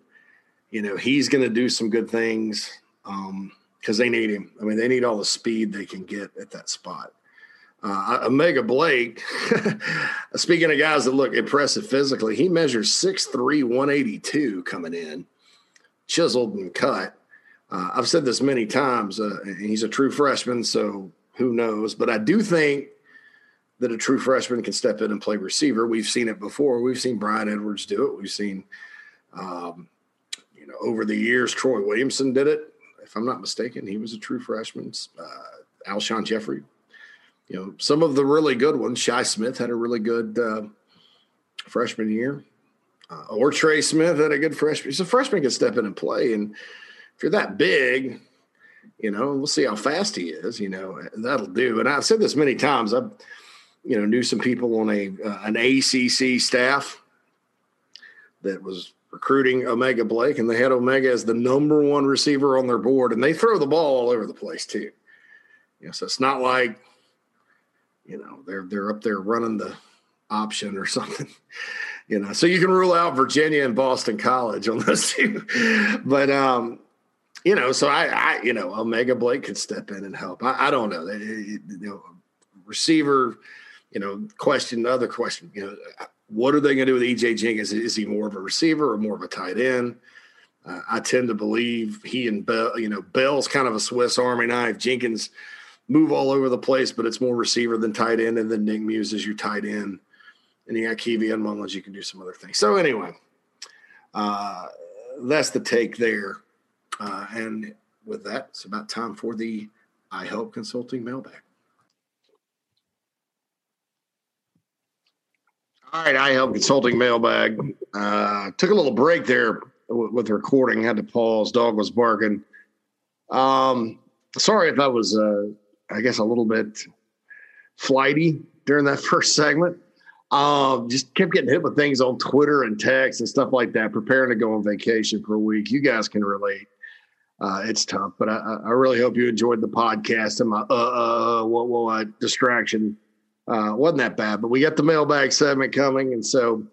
you know, he's going to do some good things because um, they need him. I mean, they need all the speed they can get at that spot. Uh, O'Mega Blake, speaking of guys that look impressive physically, he measures 6'3, 182 coming in, chiseled and cut. Uh, I've said this many times. Uh, he's a true freshman, so who knows? But I do think that a true freshman can step in and play receiver. We've seen it before. We've seen Bryan Edwards do it. We've seen, um, over the years, Troy Williamson did it. If I'm not mistaken, he was a true freshman. Uh, Alshon Jeffery, You know, some of the really good ones. Shi Smith had a really good uh, freshman year. Uh, or Trey Smith had a good freshman. So freshman can step in and play. And if you're that big, you know, we'll see how fast he is. You know, that'll do. And I've said this many times. I've you know, knew some people on a uh, an ACC staff that was recruiting O'Mega Blake, and they had O'Mega as the number one receiver on their board, and they throw the ball all over the place too. You know, so it's not like you know they're they're up there running the option or something. You know, so you can rule out Virginia and Boston College on those two, but um, you know, so I, I, you know, O'Mega Blake could step in and help. I, I don't know, you know, receiver you know, question, the other question, you know, what are they going to do with EJ Jenkins? Is he more of a receiver or more of a tight end? Uh, I tend to believe he and Bell, you know, Bell's kind of a Swiss Army knife. Jenkins move all over the place, but it's more receiver than tight end. And then Nick Muse is your tight end. And you got Kiwi and Mullins, you can do some other things. So, anyway, uh, that's the take there. Uh, and with that, it's about time for the I Help Consulting mailbag. All right, I help consulting mailbag. Uh, took a little break there with, with recording. Had to pause. Dog was barking. Um, sorry if I was, uh, I guess, a little bit flighty during that first segment. Um, just kept getting hit with things on Twitter and text and stuff like that. Preparing to go on vacation for a week. You guys can relate. Uh, it's tough, but I, I, really hope you enjoyed the podcast and my uh, uh, uh what, what distraction uh, wasn't that bad. But we got the mailbag segment coming, and so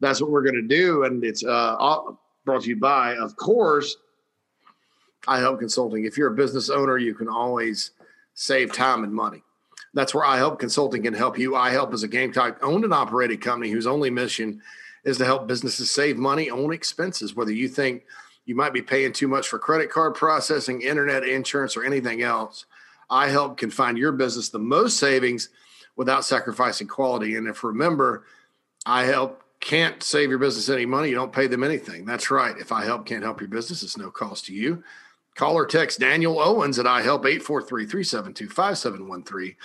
that's what we're going to do. And it's uh, brought to you by, of course, I Help Consulting. If you're a business owner, you can always save time and money. That's where I Help Consulting can help you. I Help is a Gamecock owned and operated company whose only mission is to help businesses save money on expenses. Whether you think you might be paying too much for credit card processing, internet, insurance, or anything else, I Help can find your business the most savings without sacrificing quality. And if remember, I help can't save your business any money, you don't pay them anything. That's right. If I help can't help your business, it's no cost to you. Call or text Daniel Owens at I help 843 372 5713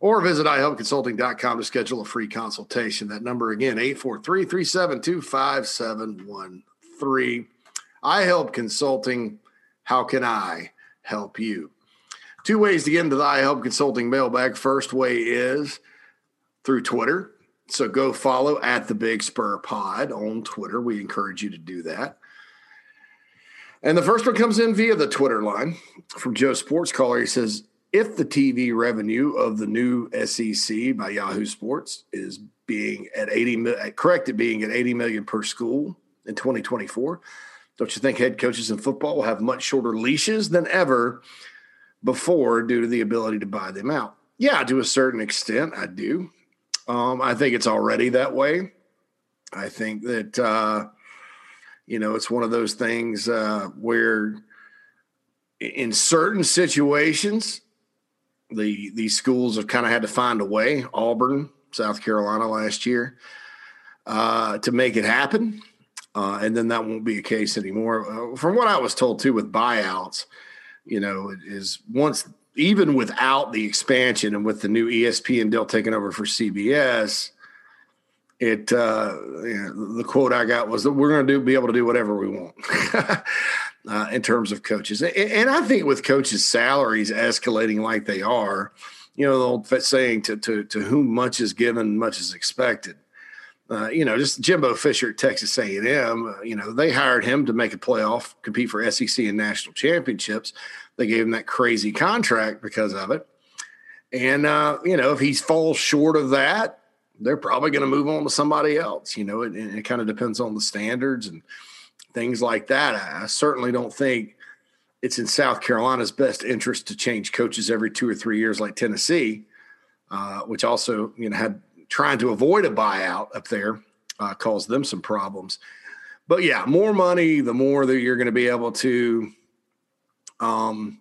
or visit ihelpconsulting.com to schedule a free consultation. That number again, 843 372 5713. I help consulting. How can I help you? Two ways to get into the I Help Consulting mailbag. First way is through Twitter. So go follow at the Big Spur Pod on Twitter. We encourage you to do that. And the first one comes in via the Twitter line from Joe Sports Caller. He says, if the TV revenue of the new SEC by Yahoo Sports is being at 80 corrected being at 80 million per school in 2024, don't you think head coaches in football will have much shorter leashes than ever before due to the ability to buy them out. Yeah, to a certain extent, I do. Um, I think it's already that way. I think that uh, you know it's one of those things uh, where, in certain situations, the these schools have kind of had to find a way. Auburn, South Carolina last year, uh, to make it happen, uh, and then that won't be a case anymore. Uh, from what I was told too, with buyouts you know, is once even without the expansion and with the new ESPN deal taking over for CBS, it uh, you know, the quote I got was that we're going to do be able to do whatever we want uh, in terms of coaches, and, and, I think with coaches' salaries escalating like they are, you know, the old saying to to to whom much is given, much is expected. Uh, you know, just Jimbo Fisher at Texas A&M. Uh, you know, they hired him to make a playoff, compete for SEC and national championships. They gave him that crazy contract because of it. And uh, you know, if he falls short of that, they're probably going to move on to somebody else. You know, it, it kind of depends on the standards and things like that. I, I certainly don't think it's in South Carolina's best interest to change coaches every two or three years, like Tennessee, uh, which also you know had trying to avoid a buyout up there uh, caused them some problems. But yeah, more money, the more that you're going to be able to um,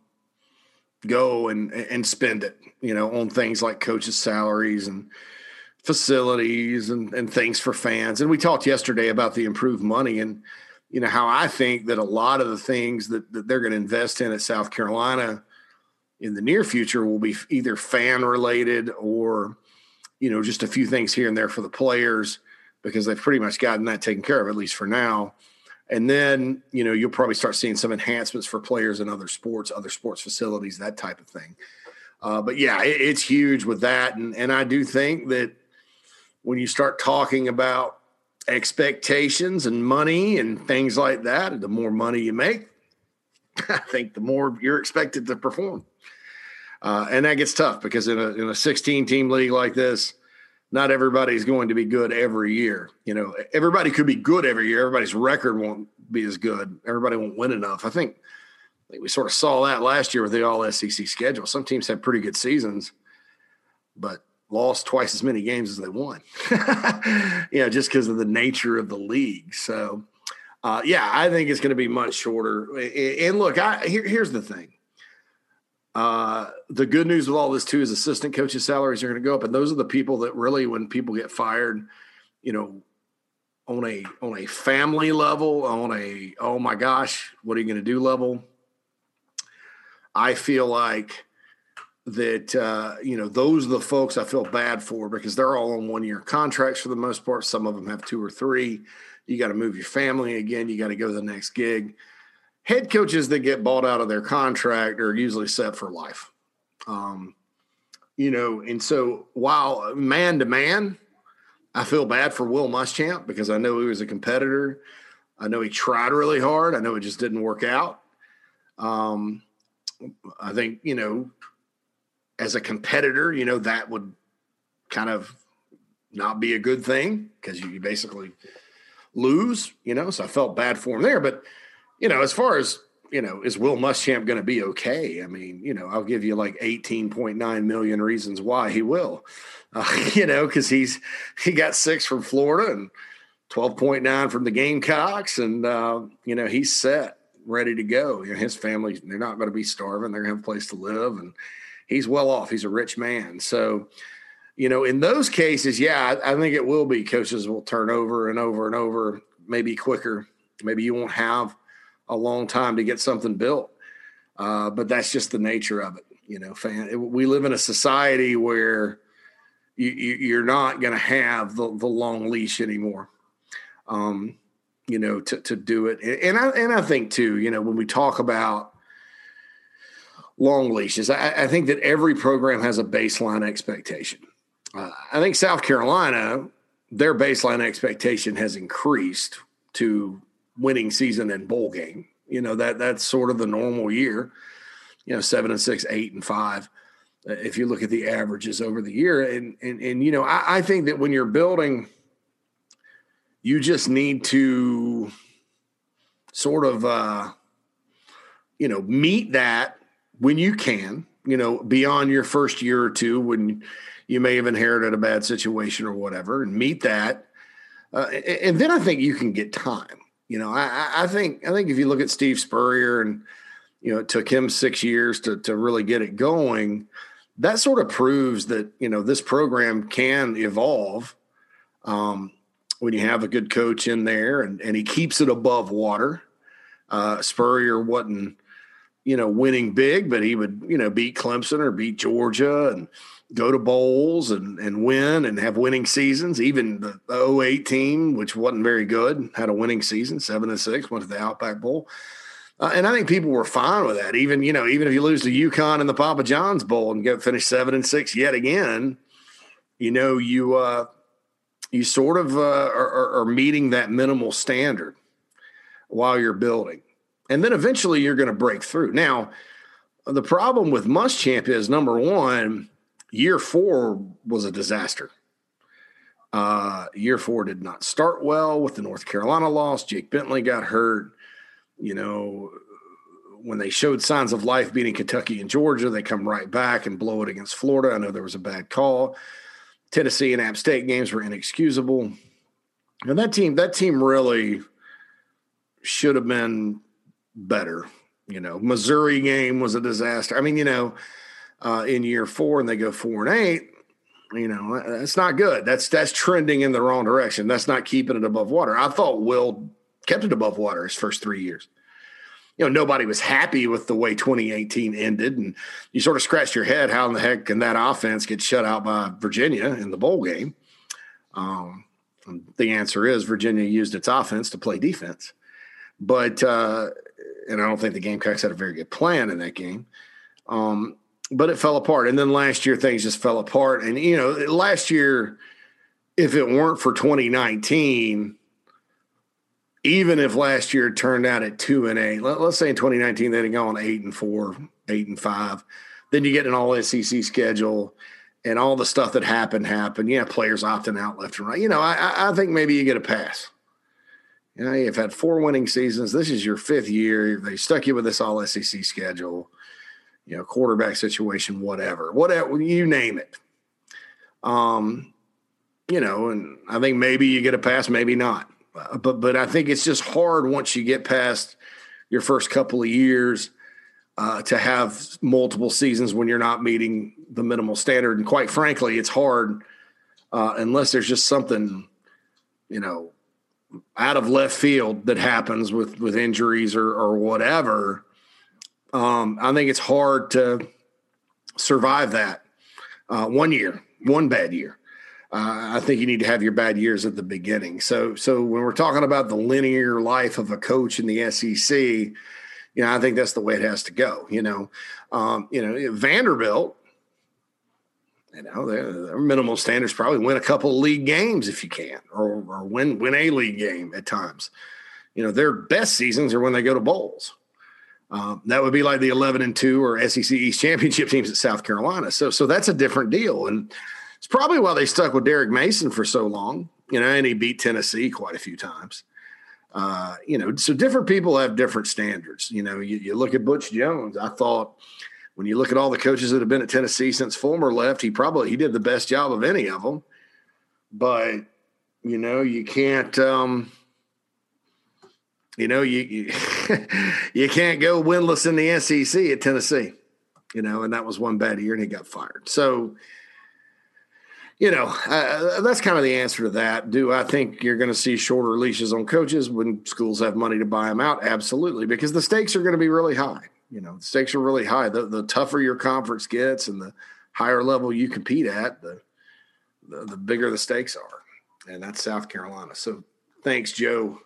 go and and spend it, you know, on things like coaches' salaries and facilities and, and things for fans. And we talked yesterday about the improved money and you know how I think that a lot of the things that, that they're going to invest in at South Carolina in the near future will be either fan related or you know just a few things here and there for the players because they've pretty much gotten that taken care of at least for now. And then, you know, you'll probably start seeing some enhancements for players in other sports, other sports facilities, that type of thing. Uh, but yeah, it, it's huge with that. And, and I do think that when you start talking about expectations and money and things like that, the more money you make, I think the more you're expected to perform. Uh, and that gets tough because in a, in a 16 team league like this, not everybody's going to be good every year. You know, everybody could be good every year. Everybody's record won't be as good. Everybody won't win enough. I think, I think we sort of saw that last year with the All SEC schedule. Some teams had pretty good seasons, but lost twice as many games as they won. you know, just because of the nature of the league. So, uh, yeah, I think it's going to be much shorter. And look, I here, here's the thing. Uh, the good news with all this too is assistant coaches' salaries are going to go up, and those are the people that really, when people get fired, you know, on a on a family level, on a oh my gosh, what are you going to do level. I feel like that uh, you know those are the folks I feel bad for because they're all on one year contracts for the most part. Some of them have two or three. You got to move your family again. You got to go to the next gig head coaches that get bought out of their contract are usually set for life. Um, you know, and so while man to man, I feel bad for Will Muschamp because I know he was a competitor. I know he tried really hard. I know it just didn't work out. Um, I think, you know, as a competitor, you know, that would kind of not be a good thing because you basically lose, you know. So I felt bad for him there. But you know, as far as you know, is Will Muschamp going to be okay? I mean, you know, I'll give you like 18.9 million reasons why he will. Uh, you know, because he's he got six from Florida and 12.9 from the Gamecocks, and uh, you know he's set, ready to go. You know, his family they're not going to be starving; they're going to have a place to live, and he's well off. He's a rich man, so. You know, in those cases, yeah, I, I think it will be. Coaches will turn over and over and over, maybe quicker. Maybe you won't have a long time to get something built. Uh, but that's just the nature of it. You know, fan, we live in a society where you, you, are not going to have the, the long leash anymore. Um, you know, to, to do it. And I, and I think too, you know, when we talk about long leashes, I, I think that every program has a baseline expectation. Uh, I think South Carolina, their baseline expectation has increased to winning season and bowl game. You know that that's sort of the normal year. You know, seven and six, eight and five. Uh, if you look at the averages over the year, and and and you know, I, I think that when you're building, you just need to sort of uh, you know meet that when you can. You know, beyond your first year or two when you may have inherited a bad situation or whatever, and meet that. Uh, and then I think you can get time. You know, I, I think I think if you look at Steve Spurrier and you know it took him six years to to really get it going, that sort of proves that you know this program can evolve um, when you have a good coach in there and and he keeps it above water. Uh, Spurrier wasn't you know winning big, but he would you know beat Clemson or beat Georgia and go to bowls and, and win and have winning seasons. Even the, the 08 team, which wasn't very good, had a winning season, seven and six, went to the Outback Bowl. Uh, and I think people were fine with that. Even, you know, even if you lose to UConn in the Papa John's Bowl and get finish seven and six yet again, you know, you uh, you sort of uh, are, are meeting that minimal standard while you're building. And then eventually you're going to break through. Now, the problem with Muschamp is number one, year four was a disaster. Uh, year four did not start well with the North Carolina loss. Jake Bentley got hurt. You know, when they showed signs of life beating Kentucky and Georgia, they come right back and blow it against Florida. I know there was a bad call. Tennessee and App State games were inexcusable. And that team, that team really should have been better You know, Missouri game was a disaster. I mean, you know, uh, in year four and they go four and eight, you know, that's not good. That's that's trending in the wrong direction. That's not keeping it above water. I thought Will kept it above water his first three years. You know, nobody was happy with the way 2018 ended, and you sort of scratched your head. How in the heck can that offense get shut out by Virginia in the bowl game? Um, the answer is Virginia used its offense to play defense, but uh, and I don't think the Gamecocks had a very good plan in that game. Um, but it fell apart. And then last year things just fell apart. And you know, last year, if it weren't for 2019, even if last year turned out at two and eight, let, us say in 2019 they'd have gone eight and four, eight and five, then you get an all SEC schedule and all the stuff that happened happened. Yeah, players opting out left and right. You know, I, I think maybe you get a pass. You know, you've had four winning seasons. This is your fifth year. They stuck you with this all SEC schedule you know, quarterback situation, whatever, whatever you name it. Um, you know, and I think maybe you get a pass, maybe not. Uh, but but I think it's just hard once you get past your first couple of years uh, to have multiple seasons when you're not meeting the minimal standard. And quite frankly, it's hard uh, unless there's just something, you know, out of left field that happens with with injuries or or whatever um, I think it's hard to survive that uh, one year, one bad year. Uh, I think you need to have your bad years at the beginning. So, so when we're talking about the linear life of a coach in the SEC, you know, I think that's the way it has to go. You know, um, you know, Vanderbilt, you know, their, their minimal standards probably win a couple of league games if you can, or, or win win a league game at times. You know, their best seasons are when they go to bowls. Um, that would be like the 11 and 2 or SEC East championship teams at South Carolina. So, so that's a different deal. And it's probably why they stuck with Derek Mason for so long, you know, and he beat Tennessee quite a few times. Uh, you know, so different people have different standards. You know, you, you look at Butch Jones. I thought when you look at all the coaches that have been at Tennessee since Fulmer left, he probably he did the best job of any of them. But you know, you can't. Um, you know, you you, you can't go winless in the SEC at Tennessee. You know, and that was one bad year, and he got fired. So, you know, uh, that's kind of the answer to that. Do I think you're going to see shorter leashes on coaches when schools have money to buy them out? Absolutely, because the stakes are going to be really high. You know, the stakes are really high. The, the tougher your conference gets and the higher level you compete at, the, the the bigger the stakes are, and that's South Carolina. So, thanks, Joe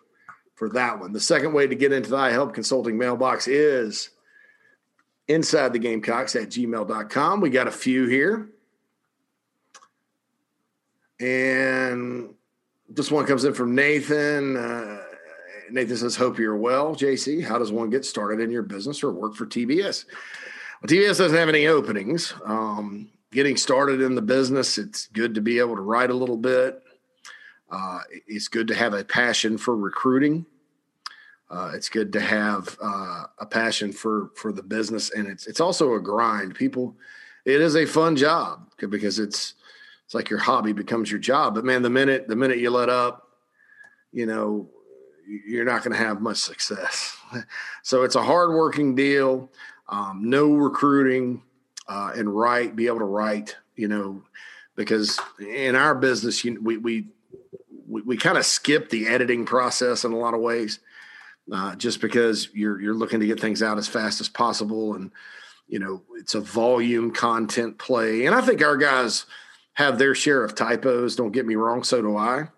for that one. The second way to get into the iHelp Consulting mailbox is inside the Gamecocks at gmail.com. We got a few here. And this one comes in from Nathan. Uh, Nathan says, Hope you're well. JC, how does one get started in your business or work for TBS? Well, TBS doesn't have any openings. Um, getting started in the business, it's good to be able to write a little bit. Uh, it's good to have a passion for recruiting. Uh, it's good to have uh, a passion for for the business, and it's it's also a grind. People, it is a fun job because it's it's like your hobby becomes your job. But man, the minute the minute you let up, you know, you're not going to have much success. so it's a hardworking deal. Um, no recruiting uh, and write, be able to write. You know, because in our business, you, we we we, we kind of skip the editing process in a lot of ways uh, just because you're you're looking to get things out as fast as possible, and you know it's a volume content play. And I think our guys have their share of typos. Don't get me wrong, so do I.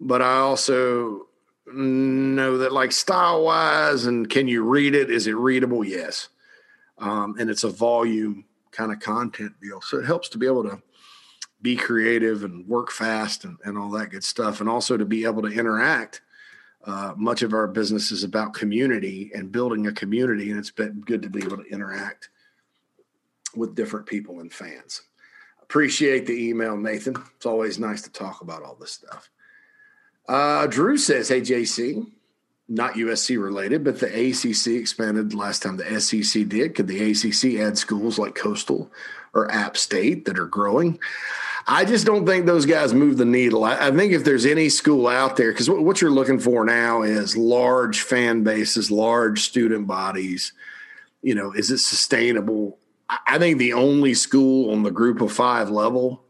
But I also know that like style wise and can you read it? Is it readable? Yes. Um, and it's a volume kind of content deal. So it helps to be able to be creative and work fast and, and all that good stuff. And also to be able to interact uh, much of our business is about community and building a community, and it's been good to be able to interact with different people and fans. Appreciate the email, Nathan. It's always nice to talk about all this stuff. Uh, Drew says, "Hey JC, not USC related, but the ACC expanded last time the SEC did. Could the ACC add schools like Coastal or App State that are growing?" I just don't think those guys move the needle. I, I think if there's any school out there, because what, what you're looking for now is large fan bases, large student bodies. You know, is it sustainable? I, I think the only school on the group of five level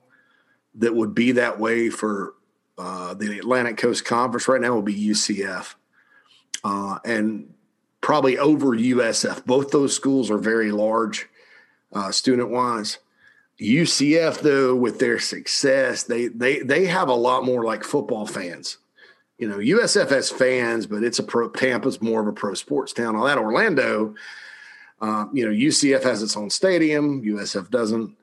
that would be that way for uh, the Atlantic Coast Conference right now would be UCF. Uh, and probably over USF. Both those schools are very large uh, student wise. UCF though, with their success, they they they have a lot more like football fans. You know, USF has fans, but it's a pro. Tampa's more of a pro sports town. All that Orlando, uh, you know, UCF has its own stadium. USF doesn't.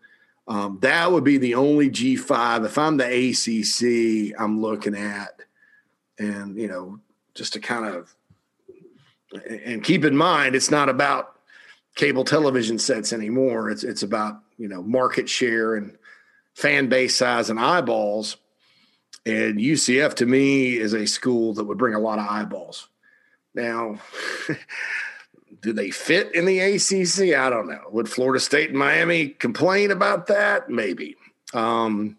Um, that would be the only G5. If I'm the ACC, I'm looking at, and you know, just to kind of, and keep in mind, it's not about cable television sets anymore. It's it's about you know market share and fan base size and eyeballs. And UCF to me is a school that would bring a lot of eyeballs. Now, do they fit in the ACC? I don't know. Would Florida State and Miami complain about that? Maybe. Um,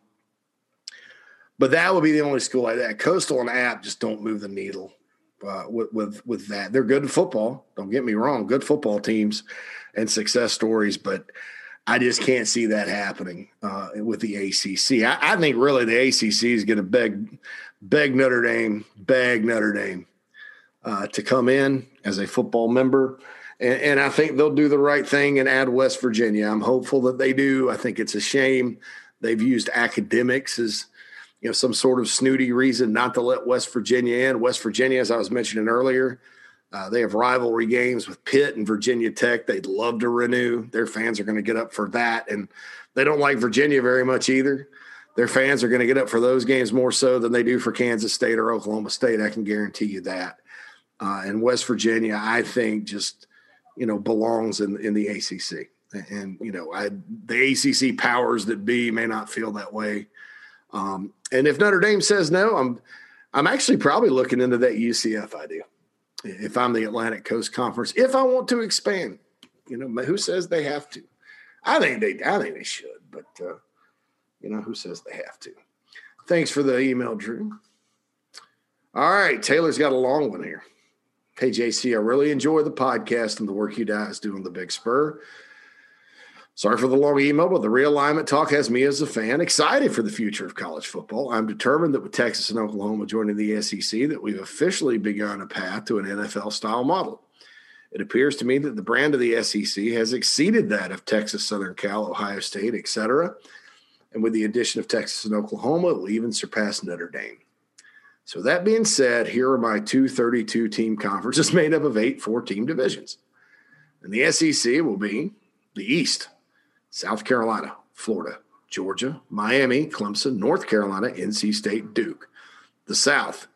but that would be the only school like that. Coastal and App just don't move the needle uh, with, with with that. They're good at football. Don't get me wrong, good football teams and success stories, but I just can't see that happening uh, with the ACC. I, I, think really the ACC is going to beg beg Notre Dame, beg Notre Dame uh, to come in as a football member. And, and, I think they'll do the right thing and add West Virginia. I'm hopeful that they do. I think it's a shame they've used academics as you know some sort of snooty reason not to let West Virginia in. West Virginia, as I was mentioning earlier, uh, they have rivalry games with Pitt and Virginia Tech. They'd love to renew. Their fans are going to get up for that, and they don't like Virginia very much either. Their fans are going to get up for those games more so than they do for Kansas State or Oklahoma State. I can guarantee you that. Uh, and West Virginia, I think, just you know belongs in in the ACC. And you know, I, the ACC powers that be may not feel that way. Um, and if Notre Dame says no, I'm I'm actually probably looking into that UCF idea. If I'm the Atlantic Coast Conference, if I want to expand, you know, who says they have to? I think they I think they should, but uh, you know, who says they have to? Thanks for the email, Drew. All right, Taylor's got a long one here. Hey JC, I really enjoy the podcast and the work you guys do on the Big Spur. Sorry for the long email, but the realignment talk has me as a fan excited for the future of college football. I'm determined that with Texas and Oklahoma joining the SEC, that we've officially begun a path to an NFL style model. It appears to me that the brand of the SEC has exceeded that of Texas, Southern Cal, Ohio State, etc. And with the addition of Texas and Oklahoma, it will even surpass Notre Dame. So that being said, here are my two 32 team conferences made up of eight four team divisions. And the SEC will be the East, South Carolina, Florida, Georgia, Miami, Clemson, North Carolina, NC State, Duke. The South,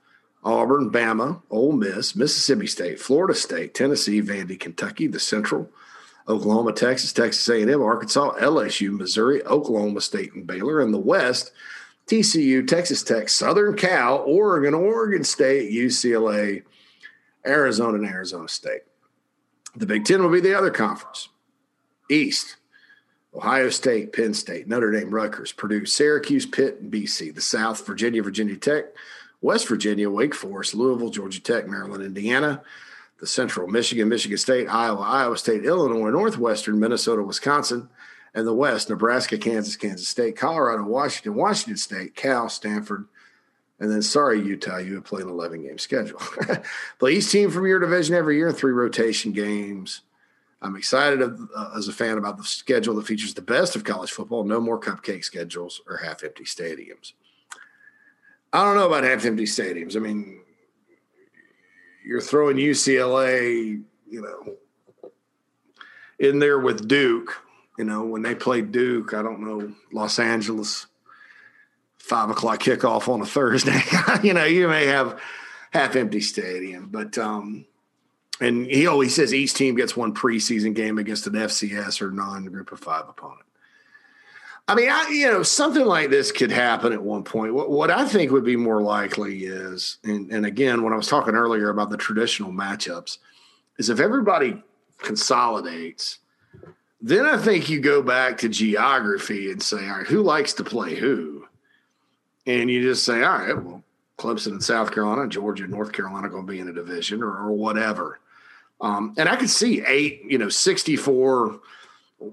Auburn, Bama, Ole Miss, Mississippi State, Florida State, Tennessee, Vandy, Kentucky. The Central, Oklahoma, Texas, Texas A&M, Arkansas, LSU, Missouri, Oklahoma State, and Baylor. In the West, TCU, Texas Tech, Southern Cal, Oregon, Oregon State, UCLA, Arizona, and Arizona State. The Big Ten will be the other conference. East, Ohio State, Penn State, Notre Dame, Rutgers, Purdue, Syracuse, Pitt, and BC. The South, Virginia, Virginia Tech, West Virginia, Wake Forest, Louisville, Georgia Tech, Maryland, Indiana. The Central, Michigan, Michigan State, Iowa, Iowa State, Illinois, Northwestern, Minnesota, Wisconsin. And the West, Nebraska, Kansas, Kansas State, Colorado, Washington, Washington State, Cal, Stanford, and then sorry, Utah, you have played an 11 game schedule. Play each team from your division every year, three rotation games. I'm excited uh, as a fan about the schedule that features the best of college football. No more cupcake schedules or half empty stadiums. I don't know about half empty stadiums. I mean, you're throwing UCLA, you know, in there with Duke. You know, when they played Duke, I don't know, Los Angeles, five o'clock kickoff on a Thursday. you know, you may have half empty stadium, but um, and he always says each team gets one preseason game against an FCS or non-group of five opponent. I mean, I, you know, something like this could happen at one point. What, what I think would be more likely is, and, and again, when I was talking earlier about the traditional matchups, is if everybody consolidates, Then I think you go back to geography and say, all right, who likes to play who? And you just say, all right, well, Clemson and South Carolina, Georgia, North Carolina going to be in a division or, or whatever. Um, and I could see eight, you know, 64,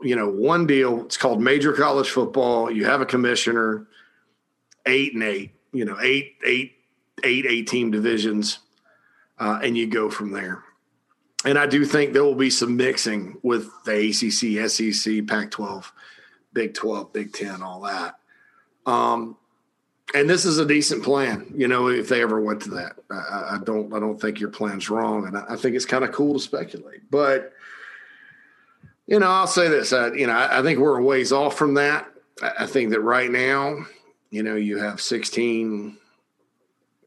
you know, one deal. It's called major college football. You have a commissioner, eight and eight, you know, eight, eight, eight, eight team divisions, uh, and you go from there and I do think there will be some mixing with the ACC, SEC, Pac 12, Big 12, Big 10, all that. Um, and this is a decent plan, you know, if they ever went to that. I, I don't I don't think your plan's wrong. And I, I think it's kind of cool to speculate. But, you know, I'll say this. I, you know, I, I think we're a ways off from that. I think that right now, you know, you have 16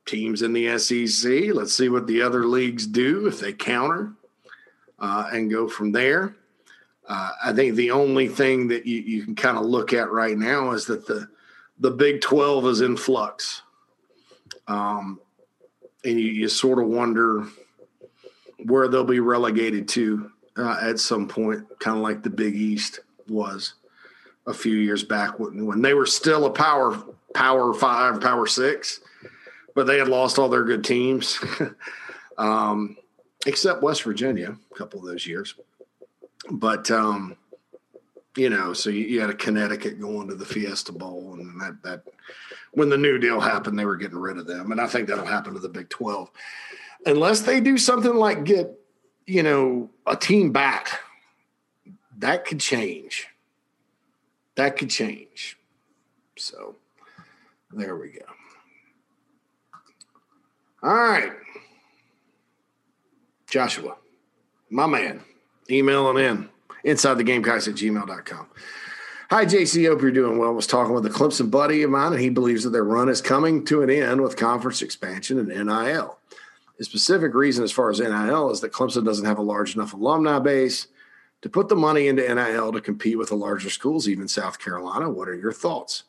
teams in the SEC. Let's see what the other leagues do if they counter uh, and go from there. Uh, I think the only thing that you, you can kind of look at right now is that the the Big Twelve is in flux, um, and you, you sort of wonder where they'll be relegated to uh, at some point, kind of like the Big East was a few years back when, when they were still a power power five, power six, but they had lost all their good teams. um, except West Virginia, a couple of those years. But um, you know, so you, you, had a Connecticut going to the Fiesta Bowl, and that that when the New Deal happened, they were getting rid of them, and I think that'll happen to the Big Twelve, unless they do something like get you know a team back. That could change. That could change. So there we go. All right. Joshua, my man, emailing in inside the gamecocks at gmail.com. Hi, JC. Hope you're doing well. I was talking with a Clemson buddy of mine, and he believes that their run is coming to an end with conference expansion and NIL. The specific reason, as far as NIL, is that Clemson doesn't have a large enough alumni base to put the money into NIL to compete with the larger schools, even South Carolina. What are your thoughts?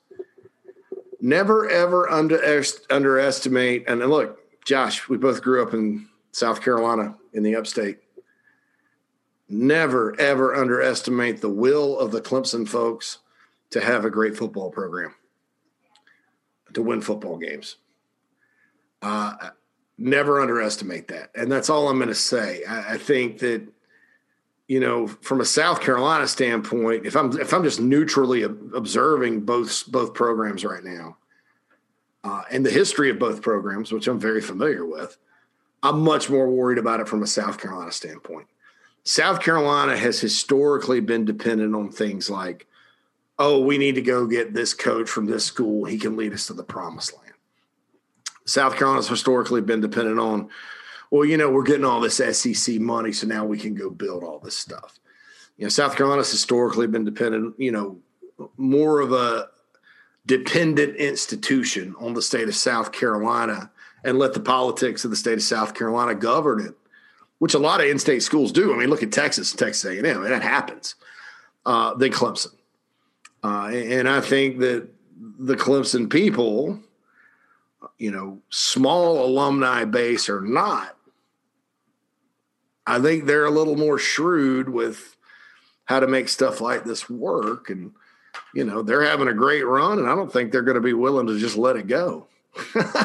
Never, ever under, underestimate. And look, Josh, we both grew up in South Carolina in the upstate. Never, ever underestimate the will of the Clemson folks to have a great football program, to win football games. Uh, never underestimate that. And that's all I'm going to say. I, I think that you know, from a South Carolina standpoint, if I'm if I'm just neutrally observing both both programs right now, uh, and the history of both programs, which I'm very familiar with, I'm much more worried about it from a South Carolina standpoint. South Carolina has historically been dependent on things like, oh, we need to go get this coach from this school. He can lead us to the promised land. South Carolina's historically been dependent on, well, you know, we're getting all this SEC money, so now we can go build all this stuff. You know, South Carolina's historically been dependent, you know, more of a dependent institution on the state of South Carolina and let the politics of the state of South Carolina govern it, which a lot of in-state schools do. I mean, look at Texas, Texas A&M, and that happens. Uh, than Clemson, uh, and I think that the Clemson people, you know, small alumni base or not, I think they're a little more shrewd with how to make stuff like this work. And, you know, they're having a great run, and I don't think they're going to be willing to just let it go.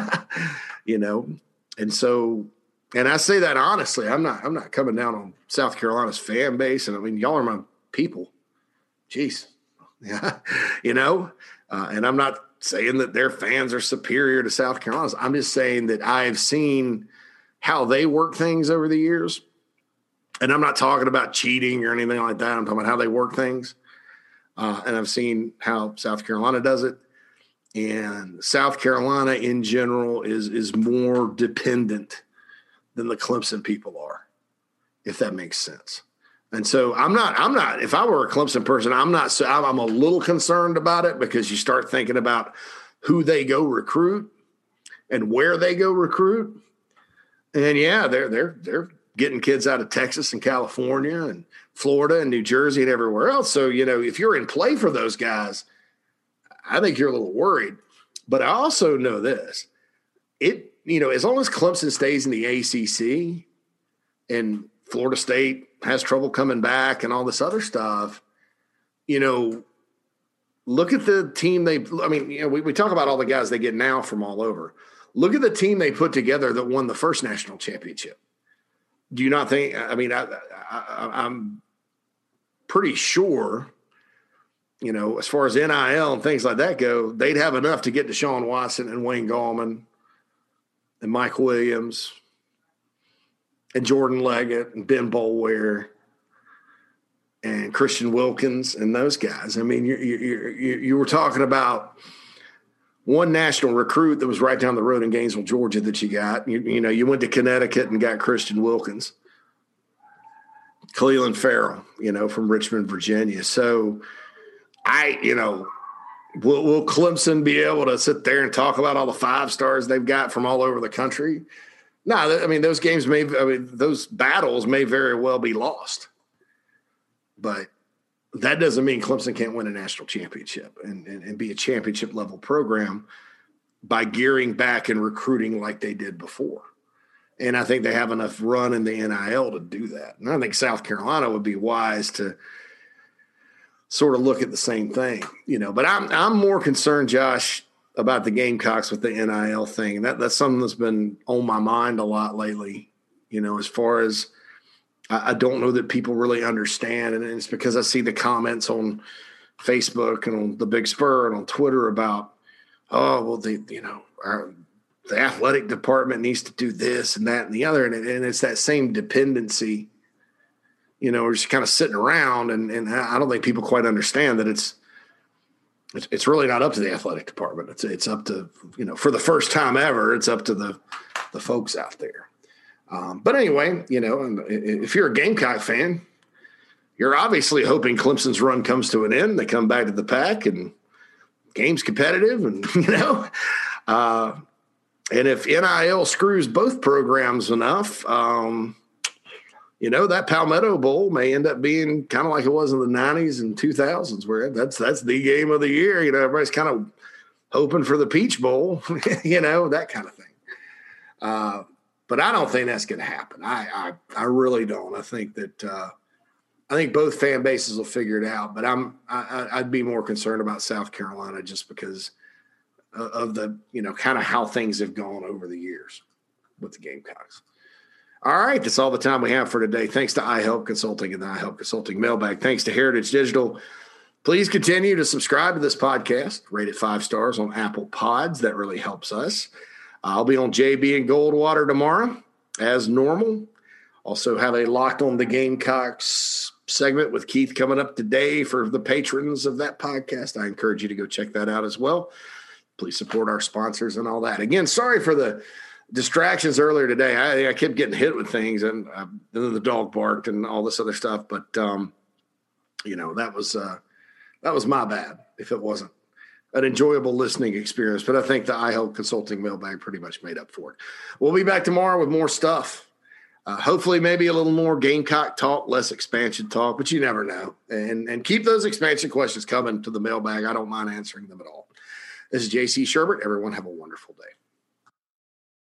you know, and so, and I say that honestly, I'm not, I'm not coming down on South Carolina's fan base, and I mean, y'all are my people. Jeez, yeah, you know, uh, and I'm not saying that their fans are superior to South Carolina's. I'm just saying that I've seen how they work things over the years. And I'm not talking about cheating or anything like that. I'm talking about how they work things. Uh, and I've seen how South Carolina does it and South Carolina in general is is more dependent than the Clemson people are, if that makes sense. And so I'm not I'm not if I were a Clemson person, I'm not so I'm a little concerned about it because you start thinking about who they go recruit and where they go recruit. And yeah, they're they're they're getting kids out of Texas and California and Florida and New Jersey and everywhere else. So, you know, if you're in play for those guys, I think you're a little worried. But I also know this it, you know, as long as Clemson stays in the ACC and Florida State has trouble coming back and all this other stuff, you know, look at the team they. I mean, you know, we, we talk about all the guys they get now from all over. Look at the team they put together that won the first national championship. Do you not think? I mean, I, I, I'm pretty sure you know, as far as NIL and things like that go, they'd have enough to get Deshaun Watson and Wayne Gallman and Mike Williams and Jordan Leggett and Ben Boulware and Christian Wilkins and those guys. I mean, you, you, you, you were talking about one national recruit that was right down the road in Gainesville, Georgia that you got. You, you know, you went to Connecticut and got Christian Wilkins. Clelin Ferrell, you know, from Richmond, Virginia. So I, you know, will, will Clemson be able to sit there and talk about all the five stars they've got from all over the country? No, I mean those games may, I mean those battles may very well be lost, but that doesn't mean Clemson can't win a national championship and, and, and be a championship level program by gearing back and recruiting like they did before. And I think they have enough run in the NIL to do that. And I think South Carolina would be wise to sort of look at the same thing, you know. But I'm I'm more concerned, Josh, about the Gamecocks with the NIL thing. That that's something that's been on my mind a lot lately. You know, as far as I, I don't know that people really understand, and it's because I see the comments on Facebook and on the Big Spur and on Twitter about, oh well, the you know our, the athletic department needs to do this and that and the other, and, and it's that same dependency you know, we're just kind of sitting around, and and I don't think people quite understand that it's it's, it's really not up to the athletic department. It's it's up to you know for the first time ever, it's up to the the folks out there. Um, but anyway, you know, if you're a Gamecock fan, you're obviously hoping Clemson's run comes to an end. They come back to the pack and game's competitive, and you know, uh, and if NIL screws both programs enough. Um, you know that Palmetto Bowl may end up being kind of like it was in the '90s and 2000s, where that's that's the game of the year. You know, everybody's kind of hoping for the Peach Bowl, you know, that kind of thing. Uh, but I don't think that's going to happen. I, I, I really don't. I think that uh, I think both fan bases will figure it out. But I'm I, I'd be more concerned about South Carolina just because of the you know kind of how things have gone over the years with the Gamecocks. All right, that's all the time we have for today. Thanks to iHelp Consulting and the iHelp Consulting mailbag. Thanks to Heritage Digital. Please continue to subscribe to this podcast. Rate it five stars on Apple Pods. That really helps us. I'll be on JB and Goldwater tomorrow, as normal. Also, have a Locked on the Gamecocks segment with Keith coming up today for the patrons of that podcast. I encourage you to go check that out as well. Please support our sponsors and all that. Again, sorry for the distractions earlier today. I, I kept getting hit with things, and, uh, then the dog barked and all this other stuff. But um, you know that was uh, that was my bad if it wasn't an enjoyable listening experience. But I think the iHelp Consulting mailbag pretty much made up for it. We'll be back tomorrow with more stuff. Uh, hopefully, maybe a little more Gamecock talk, less expansion talk, but you never know. And and keep those expansion questions coming to the mailbag. I don't mind answering them at all. This is JC Shurburtt. Everyone have a wonderful day.